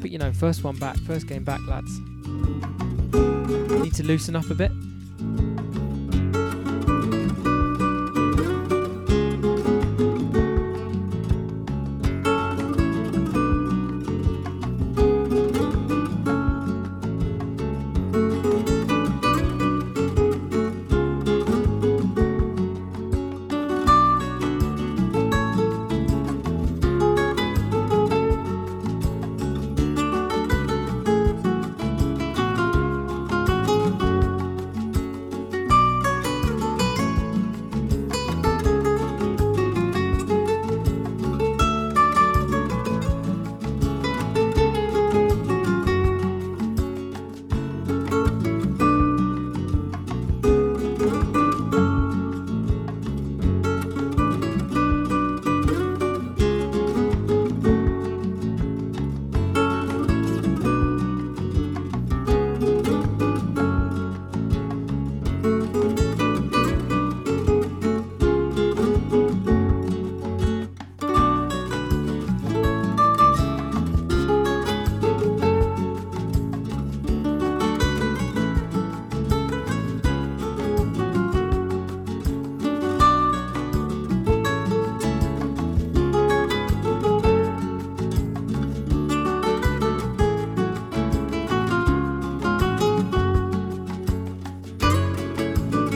But you know, first one back, first game back, lads. Need to loosen up a bit.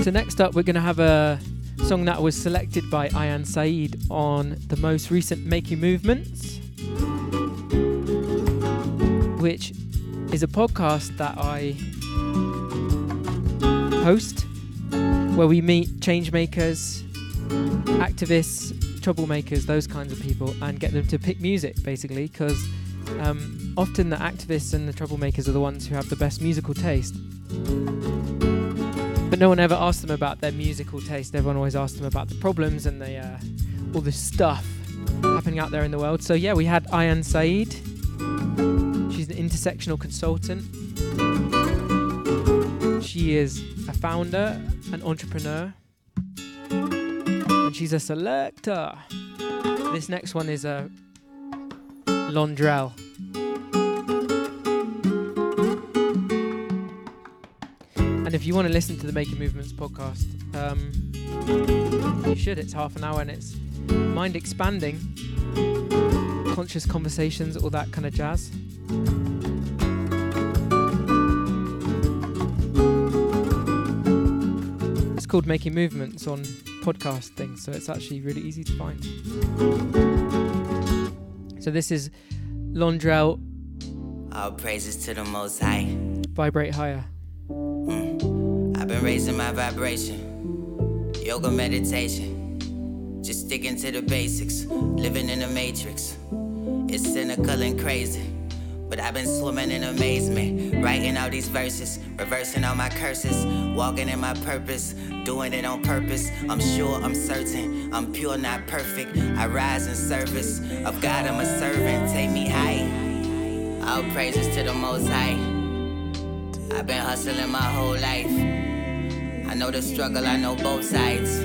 So next up, we're going to have a song that was selected by Ayan Saeed on the most recent Making Movements, which is a podcast that I host where we meet change makers, activists, troublemakers, those kinds of people, and get them to pick music basically because um, often the activists and the troublemakers are the ones who have the best musical taste. But no one ever asked them about their musical taste. Everyone always asked them about the problems and the uh, all the stuff happening out there in the world. So yeah, we had Ayan Saeed. She's an intersectional consultant. She is a founder, an entrepreneur, and she's a selector. This next one is a Londrelle. And if you want to listen to the Making Movements podcast, um, you should. It's half an hour and it's mind expanding, conscious conversations, all that kind of jazz. It's called Making Movements on podcast things, so it's actually really easy to find. So this is Londrelle All praises to the Most High. Vibrate Higher. Been raising my vibration. Yoga meditation. Just sticking to the basics. Living in the matrix. It's cynical and crazy. But I've been swimming in amazement. Writing all these verses. Reversing all my curses. Walking in my purpose. Doing it on purpose. I'm sure, I'm certain. I'm pure, not perfect. I rise in service. Of God, I'm a servant. Take me high. All praises to the Most High. I've been hustling my whole life. I know the struggle, I know both sides.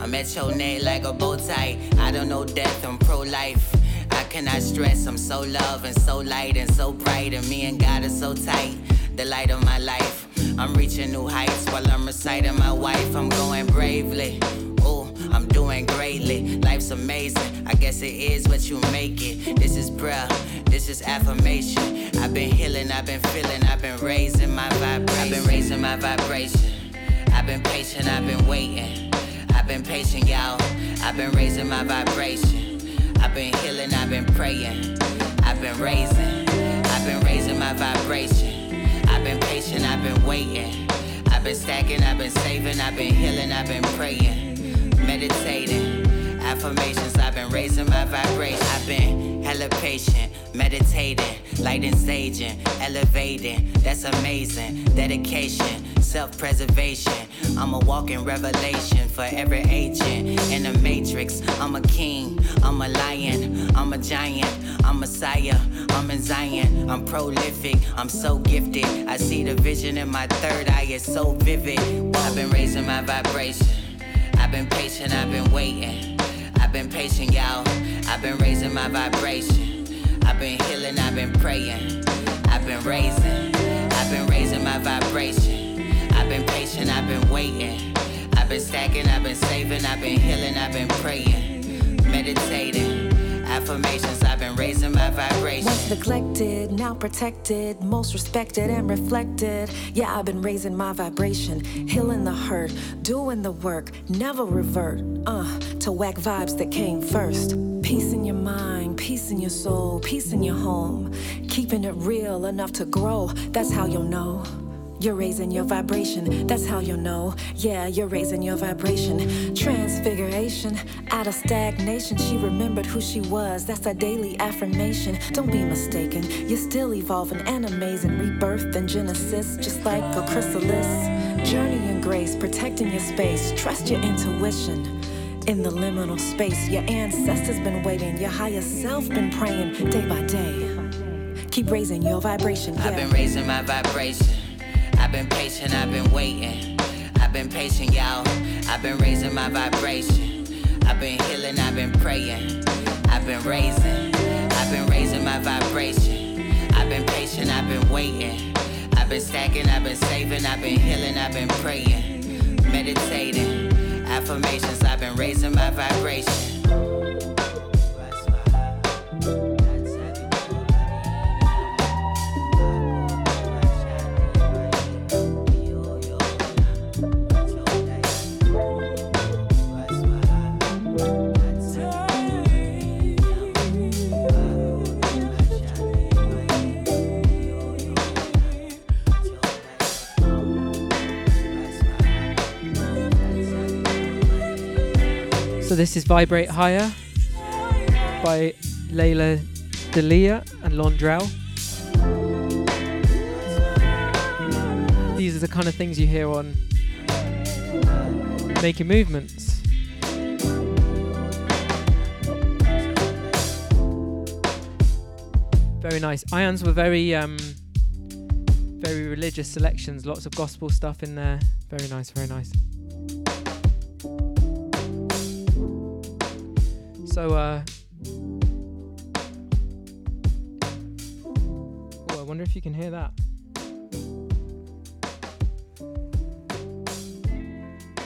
I'm at your neck like a bow tie. I don't know death, I'm pro life. I cannot stress, I'm so love and so light and so bright. And me and God are so tight, the light of my life. I'm reaching new heights while I'm reciting my wife. I'm going bravely. Ooh, I'm doing greatly. Life's amazing. I guess it is what you make it. This is prayer. This is affirmation. I've been healing. I've been feeling. I've been raising my vibration. I've been raising my vibration. I've been patient. I've been waiting. I've been patient, y'all. I've been raising my vibration. I've been healing. I've been praying. I've been raising. I've been raising my vibration. I've been patient. I've been waiting. I've been stacking. I've been saving. I've been healing. I've been praying. Meditating. Affirmations. I've been raising my vibration. I've been hella patient. Meditating. Lighting, saging. Elevating. That's amazing. Dedication. Self preservation. I'm a walking revelation for every agent in the matrix. I'm a king. I'm a lion. I'm a giant. I'm a. I'm in Zion. I'm prolific. I'm so gifted. I see the vision in my third eye. It's so vivid. I've been raising my vibration. I've been patient. I've been waiting. I've been patient, y'all. I've been raising my vibration. I've been healing. I've been praying. I've been raising. I've been raising my vibration. I've been patient. I've been waiting. I've been stacking. I've been saving. I've been healing. I've been praying. Meditating. Affirmations. I've been raising my vibration. Once neglected, now protected, most respected and reflected. Yeah, I've been raising my vibration, healing the hurt, doing the work, never revert. Uh, to whack vibes that came first. Peace in your mind, peace in your soul, peace in your home. Keeping it real enough to grow, that's how you'll know. You're raising your vibration, that's how you'll know. Yeah, you're raising your vibration. Transfiguration, out of stagnation, she remembered who she was. That's a daily affirmation. Don't be mistaken, you're still evolving and amazing. Rebirth and Genesis, just like a chrysalis. Journey in grace, protecting your space. Trust your intuition. In the liminal space, your ancestors been waiting, your higher self been praying day by day. Keep raising your vibration. Yeah. I've been raising my vibration. I've been patient, I've been waiting. I've been patient, y'all. I've been raising my vibration. I've been healing, I've been praying. I've been raising. I've been raising my vibration. I've been patient, I've been waiting. I've been stacking, I've been saving, I've been healing, I've been praying. Meditating. Affirmations, I've been raising my vibration. So this is Vibrate Higher by Layla Delia and Londrelle. These are the kind of things you hear on Making Movements. Very nice. Ayan's were very um, very religious selections, lots of gospel stuff in there. Very nice, very nice. So, uh, oh, I wonder if you can hear that.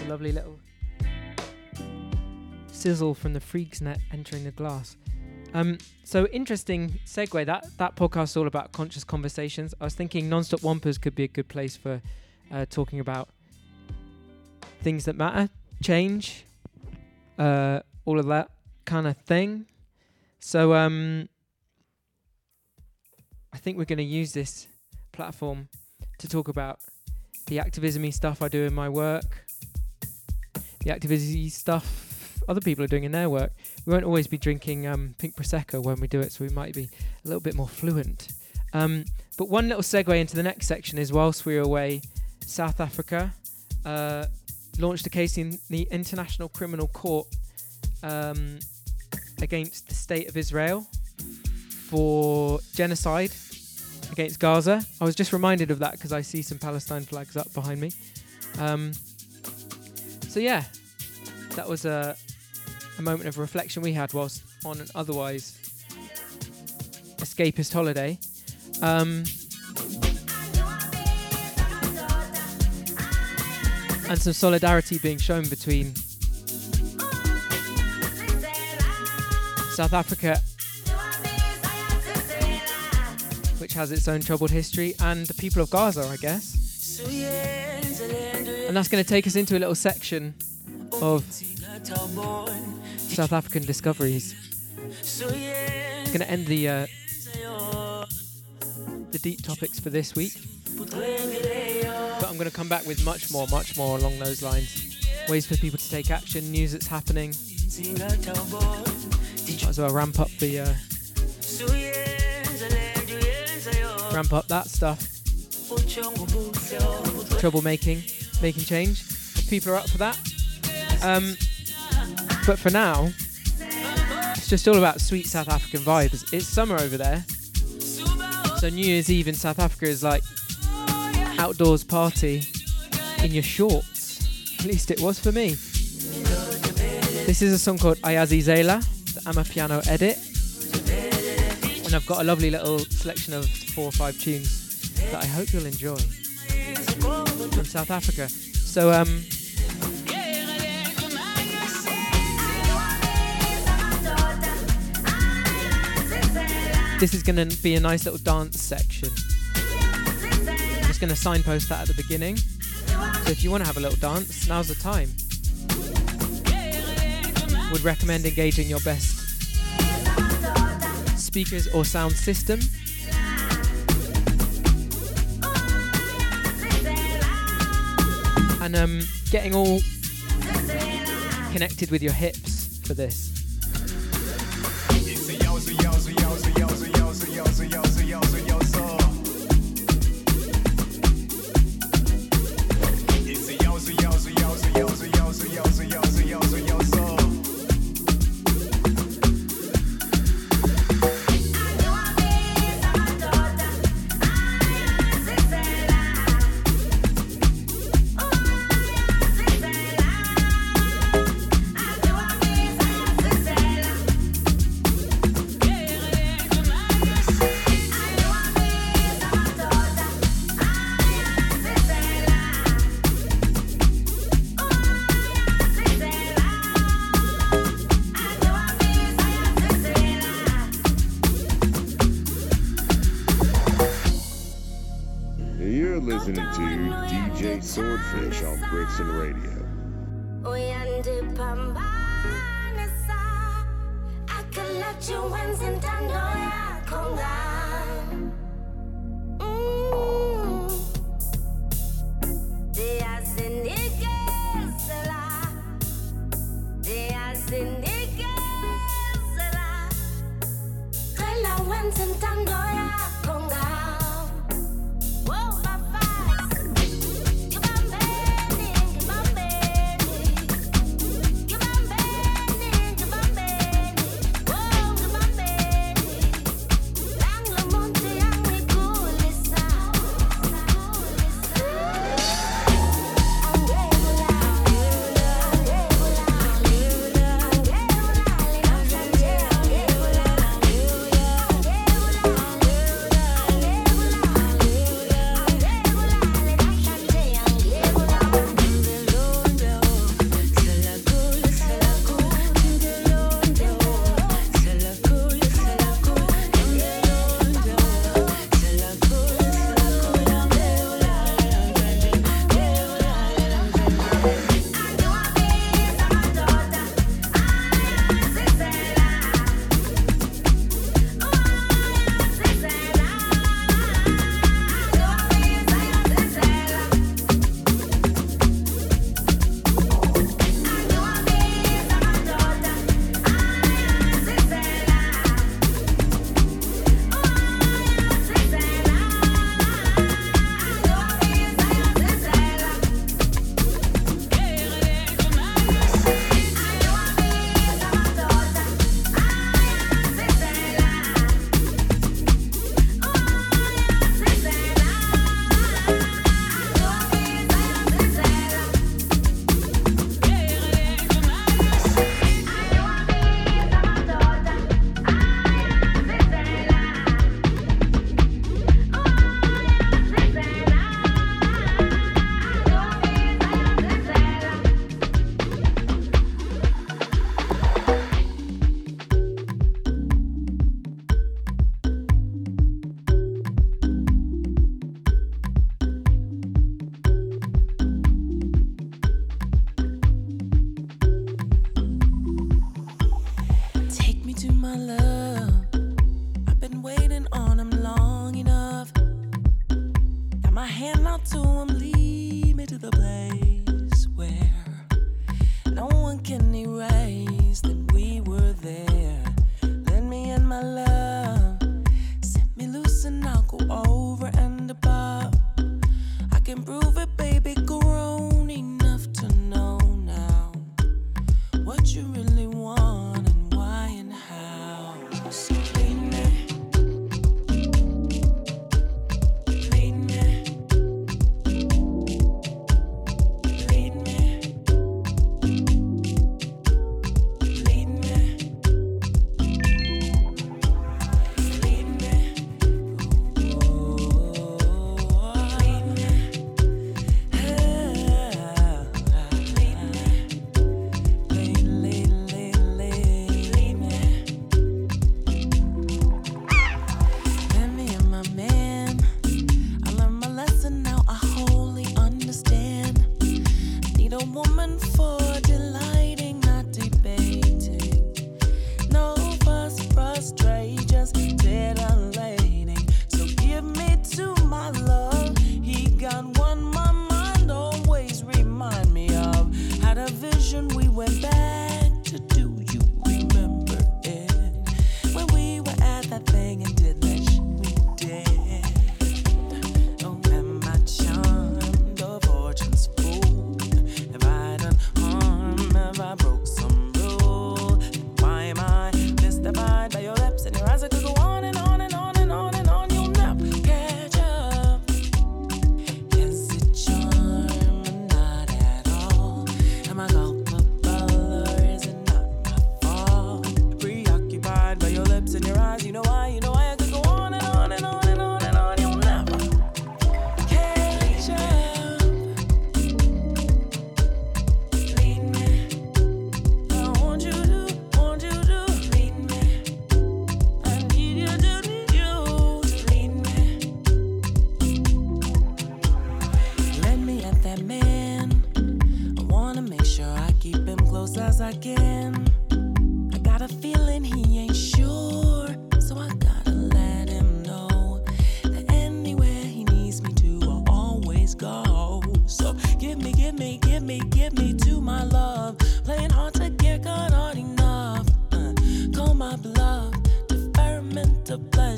A lovely little sizzle from the Freixenet entering the glass. Um, so interesting segue. That that podcast is all about conscious conversations. I was thinking non-stop whompers could be a good place for uh, talking about things that matter, change, uh, all of that kind of thing. So um, I think we're going to use this platform to talk about the activism stuff I do in my work, the activism stuff other people are doing in their work. We won't always be drinking um, pink prosecco when we do it, so we might be a little bit more fluent. Um, but one little segue into the next section is whilst we were away, South Africa uh, launched a case in the International Criminal Court um, against the state of Israel for genocide against Gaza. I was just reminded of that because I see some Palestine flags up behind me. Um, so yeah, that was a a moment of reflection we had whilst on an otherwise escapist holiday. Um, and some solidarity being shown between South Africa, which has its own troubled history, and the people of Gaza, I guess. And that's going to take us into a little section of South African discoveries. It's going to end the uh, the deep topics for this week, but I'm going to come back with much more, much more along those lines. Ways for people to take action, news that's happening. Might as well ramp up the uh, ramp up that stuff. Troublemaking, making making change. People are up for that. Um, but for now, it's just all about sweet South African vibes. It's summer over there. So New Year's Eve in South Africa is like outdoors party in your shorts. At least it was for me. This is a song called Ayazi Zela, the Amapiano edit. And I've got a lovely little selection of four or five tunes that I hope you'll enjoy from South Africa. So um This is going to be a nice little dance section. I'm just going to signpost that at the beginning. So if you want to have a little dance, now's the time. Would recommend engaging your best speakers or sound system. And um, getting all connected with your hips for this.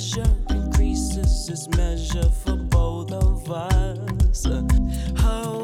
Pleasure increases its measure for both of us. Uh,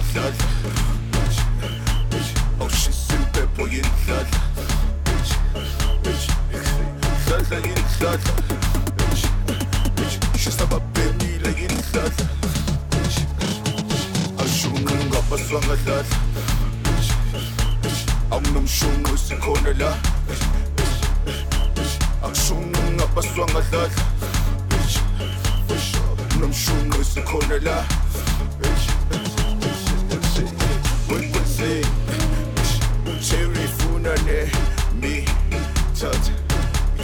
inside Bitch, bitch Oh shit, seni Şu sabah benimle yeni saat şu müzik onela Bitch, bitch, bitch Aç şunun kafası ona saat Bitch, bitch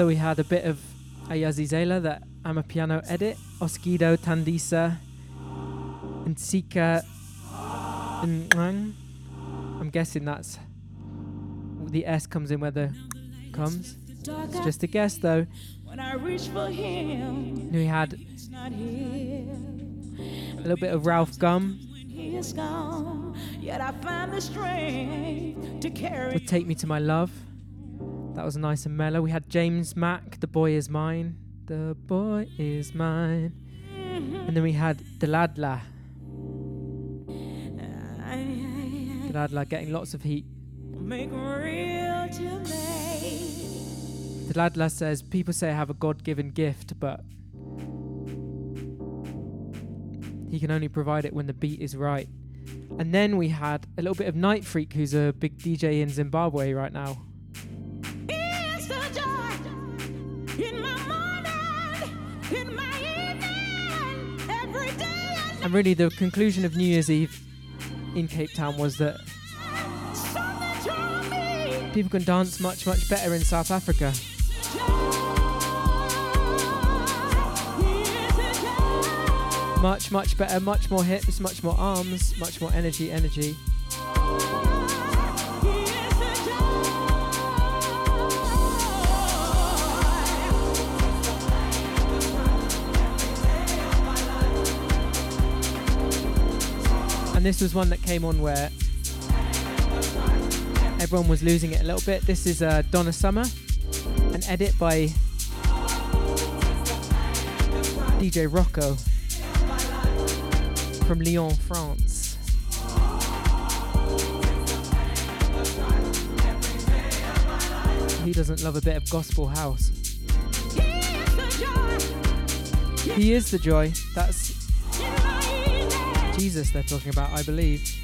Also, we had a bit of Ayazizela, that I'm a piano edit, Oskido, Tandisa, and Sika. I'm guessing that's the S comes in where the comes. It's just a guess though. When I reach for him, And we had he's not here. a little bit of Ralf Gum He is gone. Yet I find the strength to carry. with Take Me to My Love. Was nice and mellow. We had James Mack, The Boy Is Mine. The Boy Is Mine. Mm-hmm. And then we had Deladla. Deladla getting lots of heat. Make real to me. Deladla says, People say I have a God given gift, but he can only provide it when the beat is right. And then we had a little bit of Night Freak, who's a big DJ in Zimbabwe right now. And really, the conclusion of New Year's Eve in Cape Town was that people can dance much, much better in South Africa. Much, much better, much more hips, much more arms, much more energy, energy. And this was one that came on where everyone was losing it a little bit. This is uh, Donna Summer, an edit by DJ Rocco from Lyon, France. He doesn't love a bit of gospel house. He is the joy. That's Jesus they're talking about, I believe.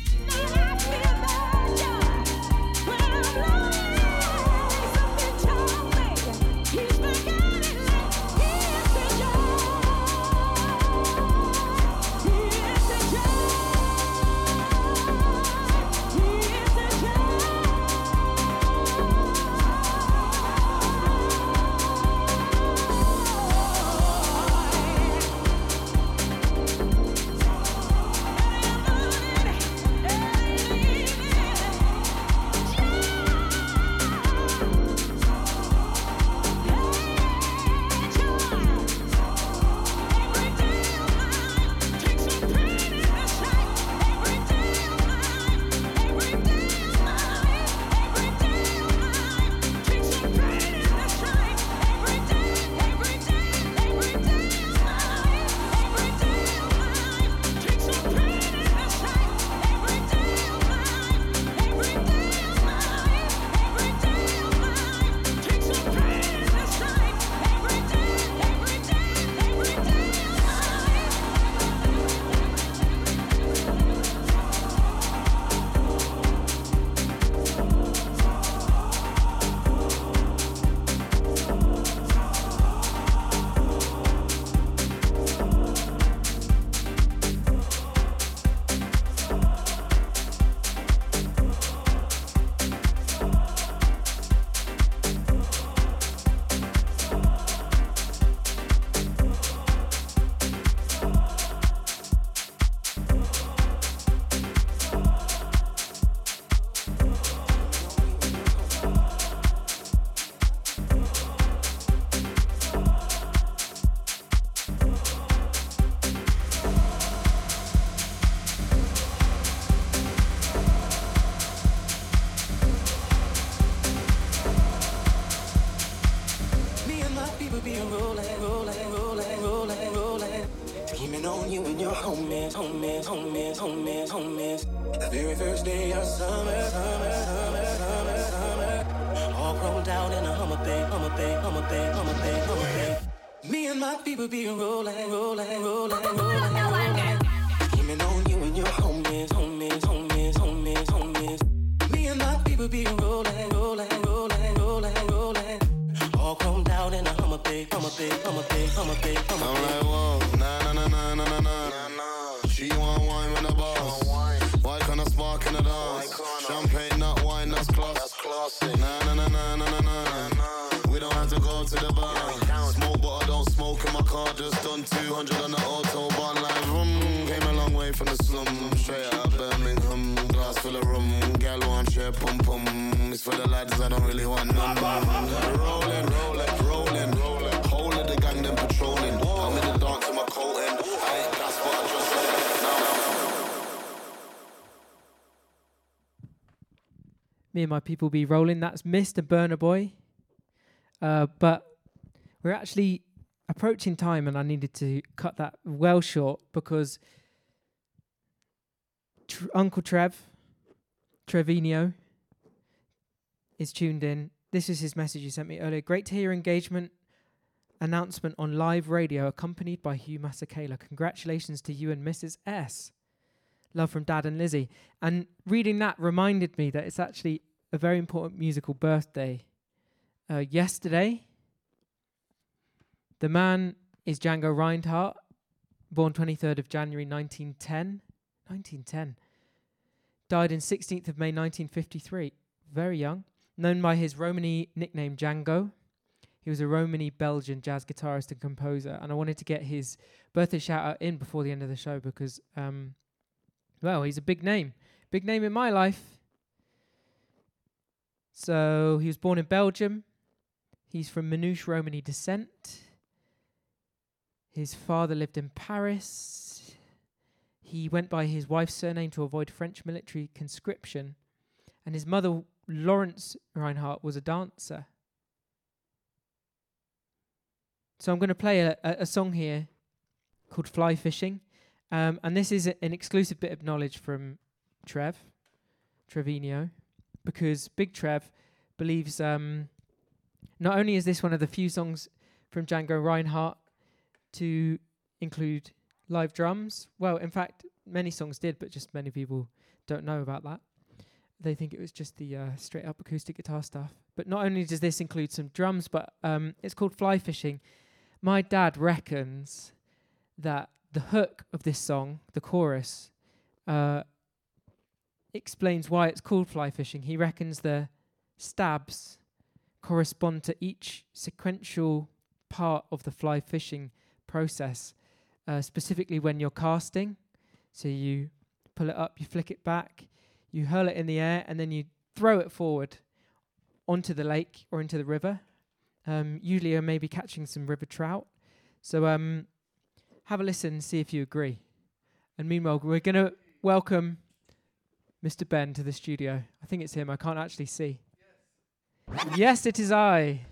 My people be rolling. That's Mr. Burna Boy. Uh, but we're actually approaching time, and I needed to cut that well short because Tr- Uncle Trev, Trevino, is tuned in. This is his message he sent me earlier. Great to hear engagement announcement on live radio, accompanied by Hugh Masekela. Congratulations to you and Mrs. S. Love from Dad and Lizzie. And reading that reminded me that it's actually a very important musical birthday. Uh, yesterday, the man is Django Reinhardt, born 23rd of January 1910. 1910. Died in 16th of May 1953. Very young. Known by his Romany nickname Django. He was a Romany Belgian jazz guitarist and composer. And I wanted to get his birthday shout out in before the end of the show because, um, well, he's a big name. Big name in my life. So he was born in Belgium. He's from Manouche Romani descent. His father lived in Paris. He went by his wife's surname to avoid French military conscription. And his mother, Laurence Reinhardt, was a dancer. So I'm going to play a, a, a song here called Fly Fishing. Um, and this is a, an exclusive bit of knowledge from Trev, Trevino, because Big Trev believes um, not only is this one of the few songs from Django Reinhardt to include live drums, well, in fact, many songs did, but just many people don't know about that. They think it was just the uh, straight up acoustic guitar stuff. But not only does this include some drums, but um, it's called Fly Fishing. My dad reckons that the hook of this song, the chorus, uh, explains why it's called fly fishing. He reckons the stabs correspond to each sequential part of the fly fishing process, uh, specifically when you're casting. So you pull it up, you flick it back, you hurl it in the air, and then you throw it forward onto the lake or into the river. Um, usually, you're maybe catching some river trout. So um, have a listen, see if you agree. And meanwhile, we're going to welcome Mr. Ben to the studio. I think it's him. I can't actually see. Yes, yes it is I.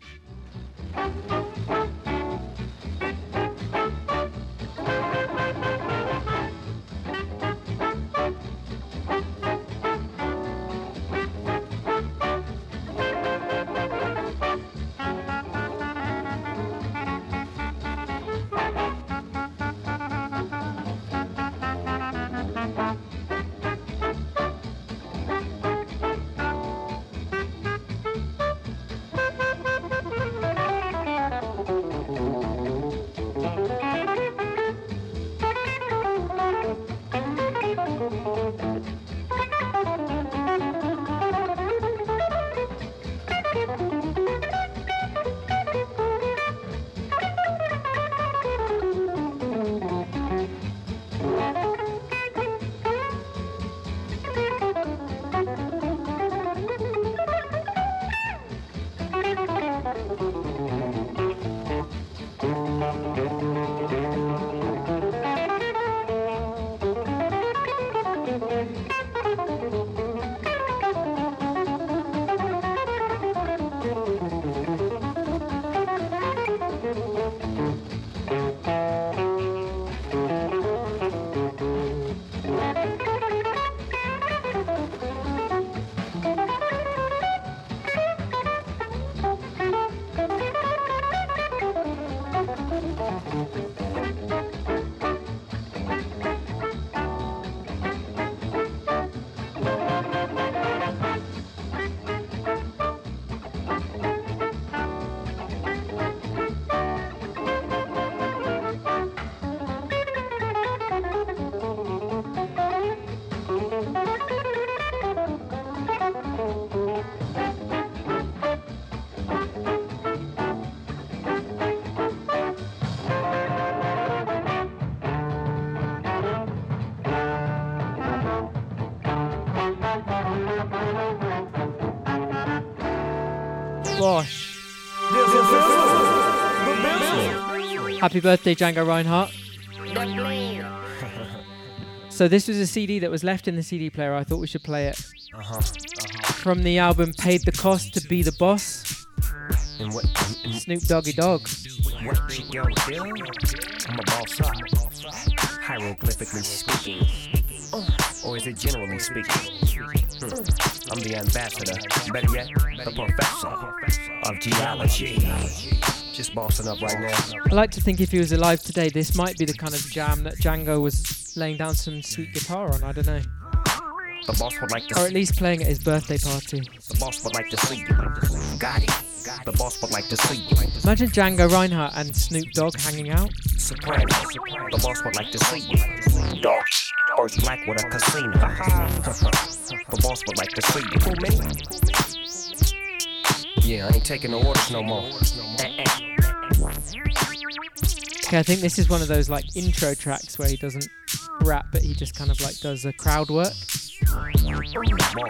Happy birthday, Django Reinhardt. So this was a CD that was left in the CD player. I thought we should play it. Uh-huh. From the album Paid the Cost to Be the Boss. And what? Snoop Doggy Dogg. What you gonna do? I'm a boss up. Hieroglyphically speaking. Or is it generally speaking? Hmm. I'm the ambassador. Better yet, the professor of geology. Just bossing up right now. I like to think if he was alive today, this might be the kind of jam that Django was laying down some sweet guitar on. I don't know. The boss would like to Or at least playing at his birthday party. The boss would like to see you. Got it. The boss would like to see you. Imagine Django Reinhardt and Snoop Dogg hanging out. Soprano. The boss would like to see you. Dog. First black with a casino. the boss would like to see you. Who me? Yeah, I ain't taking no orders no more. Eh, Okay, I think this is one of those like intro tracks where he doesn't rap, but he just kind of like does a crowd work.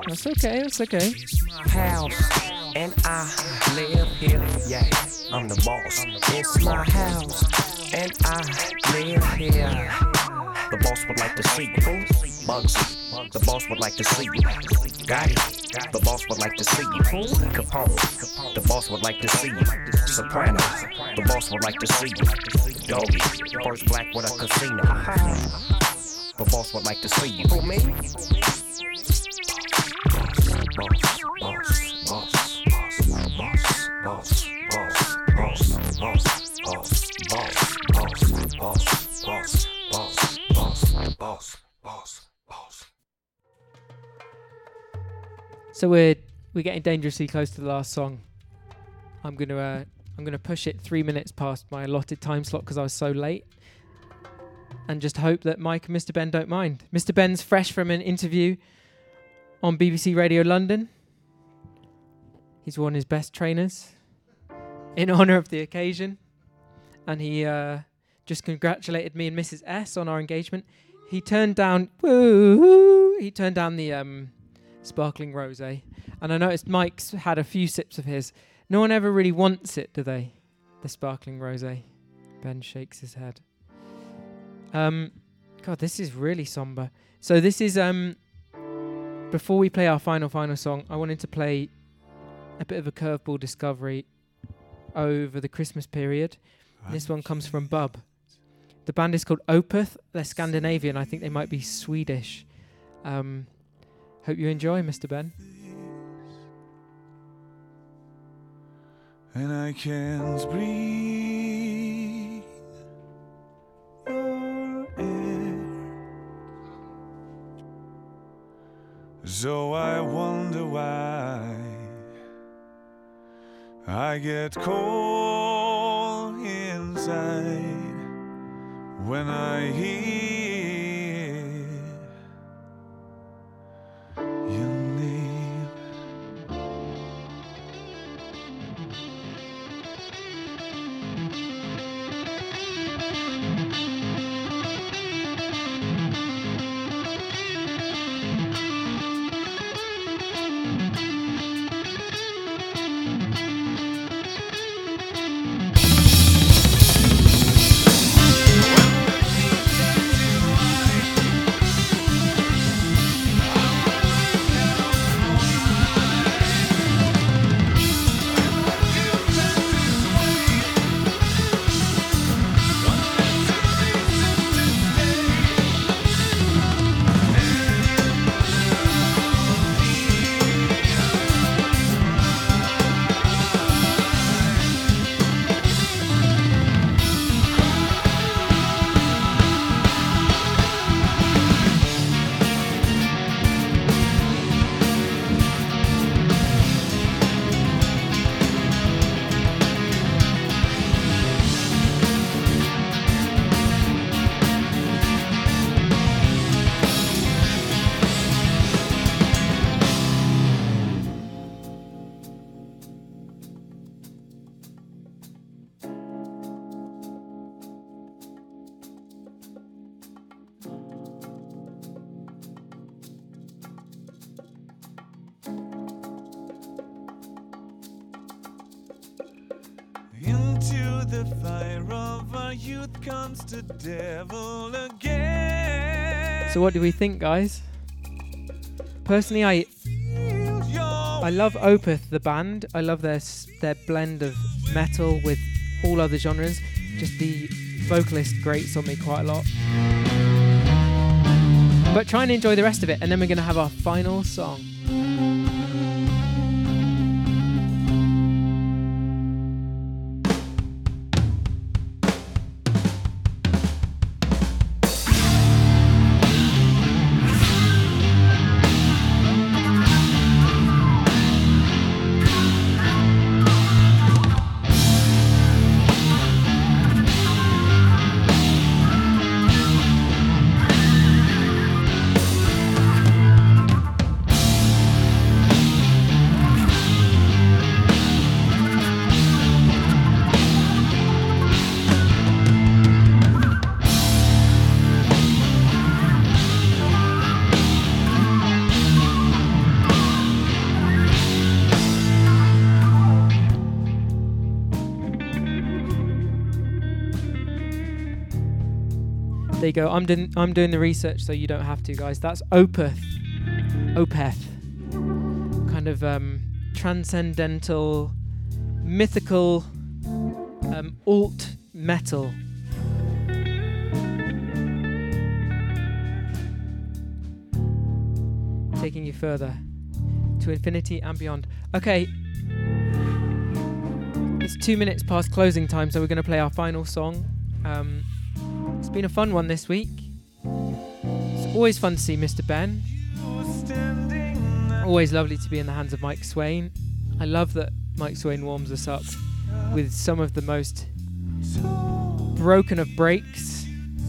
That's okay, that's okay. House. And I live here. Yeah, I'm the boss. It's my house. And I live here. The boss would like to see. Bugsy. The boss would like to see you. Got it. The boss would like to see you. Capone. The boss would like to see you. Soprano. The boss would like to see you. Doggy. First black with a casino. The boss would like to see you. Who me? So we're we're getting dangerously close to the last song. I'm gonna uh, I'm gonna push it three minutes past my allotted time slot because I was so late, and just hope that Mike and Mr. Ben don't mind. Mr. Ben's fresh from an interview on BBC Radio London. He's worn his best trainers in honor of the occasion, and he uh, just congratulated me and Mrs. S on our engagement. He turned down woo, he turned down the um, sparkling rosé, and I noticed Mike's had a few sips of his. No one ever really wants it, do they? The sparkling rosé. Ben shakes his head. Um, God, this is really somber. So this is um. Before we play our final final song, I wanted to play a bit of a curveball discovery over the Christmas period. This one comes from Bub. The band is called Opeth. They're Scandinavian. I think they might be Swedish. Um, hope you enjoy, Mr. Ben. and I can't breathe your air. So I wonder why I get cold inside when I hear do we think, guys? Personally, I I love Opeth the band. I love their their blend of metal with all other genres. Just the vocalist grates on me quite a lot. But try and enjoy the rest of it, and then we're gonna have our final song. Go. I'm doing I'm doing the research, so you don't have to, guys. That's Opeth. Opeth. Kind of um, transcendental, mythical, um, alt metal. Taking you further to infinity and beyond. Okay. It's two minutes past closing time, so we're going to play our final song. Um, it's been a fun one this week. It's always fun to see Mr. Ben. Always lovely to be in the hands of Mike Swain. I love that Mike Swain warms us up with some of the most broken of breaks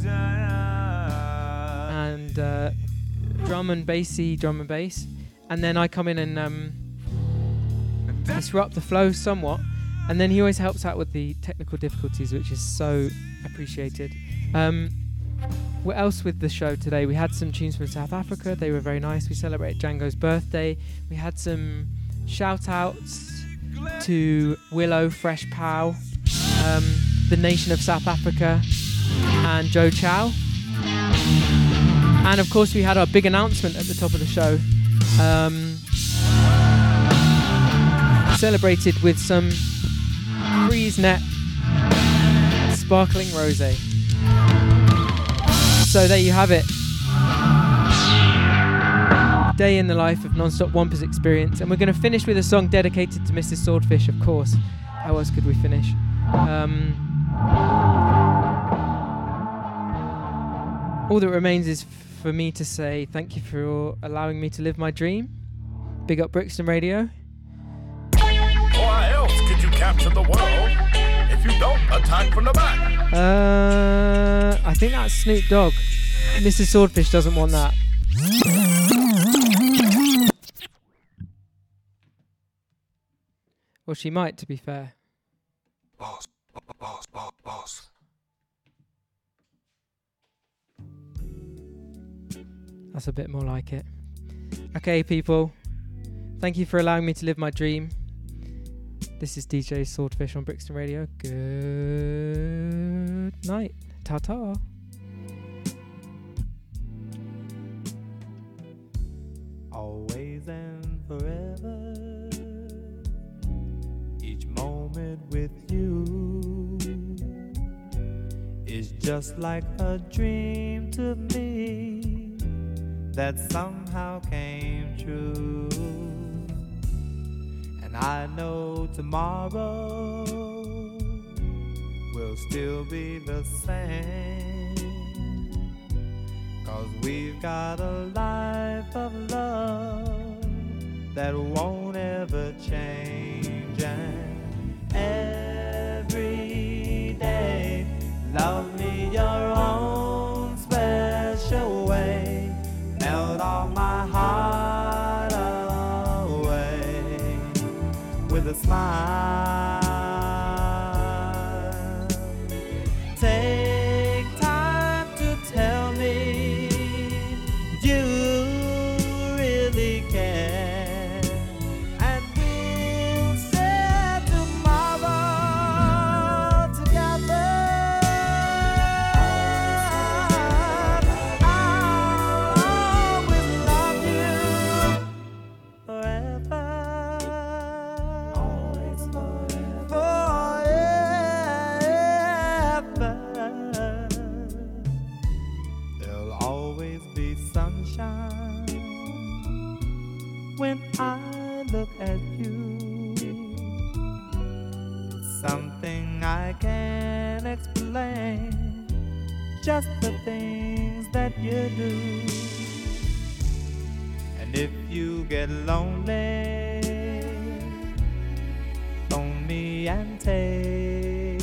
and uh, drum and bassy drum and bass. And then I come in and um, disrupt the flow somewhat. And then he always helps out with the technical difficulties, which is so appreciated. Um, what else with the show today? We had some tunes from South Africa. They were very nice. We celebrated Django's birthday. We had some shout outs to Willo Fresh Pow, um, the Nation of South Africa, and Joe Chow. And of course, we had our big announcement at the top of the show. Um, celebrated with some Freixenet Sparkling Rosé. So there you have it. Day in the life of Nonstop Whompers experience, and we're going to finish with a song dedicated to Mrs. Swordfish, of course. How else could we finish? Um, all that remains is for me to say thank you for allowing me to live my dream. Big up Brixton Radio. Why else could you capture the world if you don't attack from the back? Uh, I think that's Snoop Dogg. Mrs. Swordfish doesn't want that. Well, she might, to be fair. Boss, boss, boss, boss. That's a bit more like it. Okay, people. Thank you for allowing me to live my dream. This is DJ Swordfish on Brixton Radio. Good night. Ta ta. always and forever. Each moment with you is just like a dream to me that somehow came true. I know tomorrow will still be the same. Cause we've got a life of love that won't ever change. And every day, love me your own special way. Melt all my heart a smile. just the things that you do. And if you get lonely, phone me and take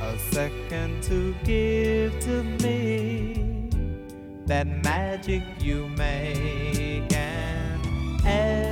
a second to give to me that magic you make and.